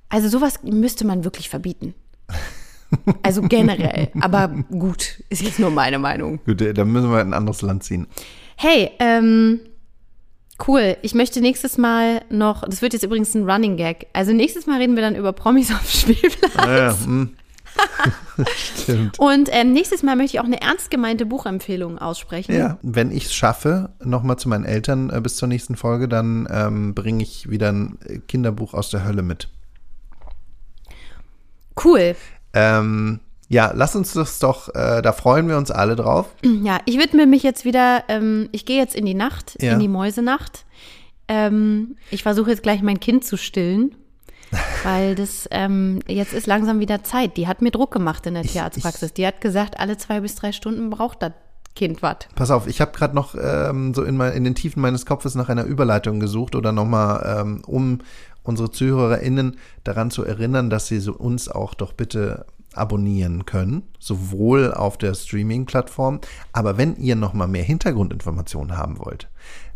also sowas müsste man wirklich verbieten. Also generell. Aber gut, ist jetzt nur meine Meinung. Gut, äh, dann müssen wir in ein anderes Land ziehen. Hey, ähm, cool. Ich möchte nächstes Mal noch, das wird jetzt übrigens ein Running Gag. Also nächstes Mal reden wir dann über Promis auf dem Spielplatz. Ja, ja, hm. Stimmt. Und ähm, nächstes Mal möchte ich auch eine ernst gemeinte Buchempfehlung aussprechen. Ja, wenn ich es schaffe, nochmal zu meinen Eltern äh, bis zur nächsten Folge, dann ähm, bringe ich wieder ein äh, Kinderbuch aus der Hölle mit. Cool. Ähm, ja, lass uns das doch, äh, da freuen wir uns alle drauf. Ja, ich widme mich jetzt wieder, ähm, ich gehe jetzt in die Nacht, Ja. in die Mäusenacht. Ähm, ich versuche jetzt gleich mein Kind zu stillen, weil das ähm, jetzt ist langsam wieder Zeit. Die hat mir Druck gemacht in der Tierarztpraxis. Die hat gesagt, alle zwei bis drei Stunden braucht das Kind was. Pass auf, ich habe gerade noch ähm, so in, mein, in den Tiefen meines Kopfes nach einer Überleitung gesucht oder nochmal, ähm, um unsere ZuhörerInnen daran zu erinnern, dass sie uns auch doch bitte abonnieren können, sowohl auf der Streaming-Plattform, aber wenn ihr nochmal mehr Hintergrundinformationen haben wollt,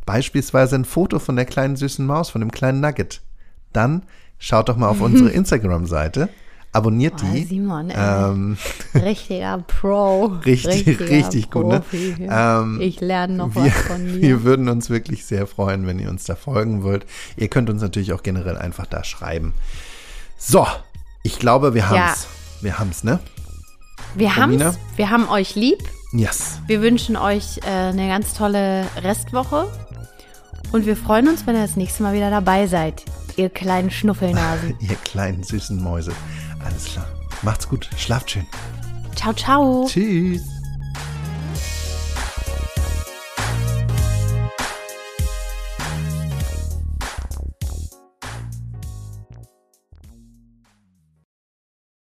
beispielsweise ein Foto von der kleinen süßen Maus, von dem kleinen Nugget, dann schaut doch mal auf unsere Instagram-Seite, abonniert Boah, die. Simon, ey. ähm, Richtiger Pro. Richtig, Richtiger richtig gut, ne? Ähm, ich lerne noch wir, was von dir. wir würden uns wirklich sehr freuen, wenn ihr uns da folgen wollt. Ihr könnt uns natürlich auch generell einfach da schreiben. So, ich glaube, wir Ja. haben's. Wir haben's, ne? Wir Romina? haben's, wir haben euch lieb. Yes. Wir wünschen euch äh, eine ganz tolle Restwoche und wir freuen uns, wenn ihr das nächste Mal wieder dabei seid, ihr kleinen Schnuffelnasen. Ihr kleinen süßen Mäuse. Alles klar. Macht's gut. Schlaft schön. ciao, ciao. Tschüss.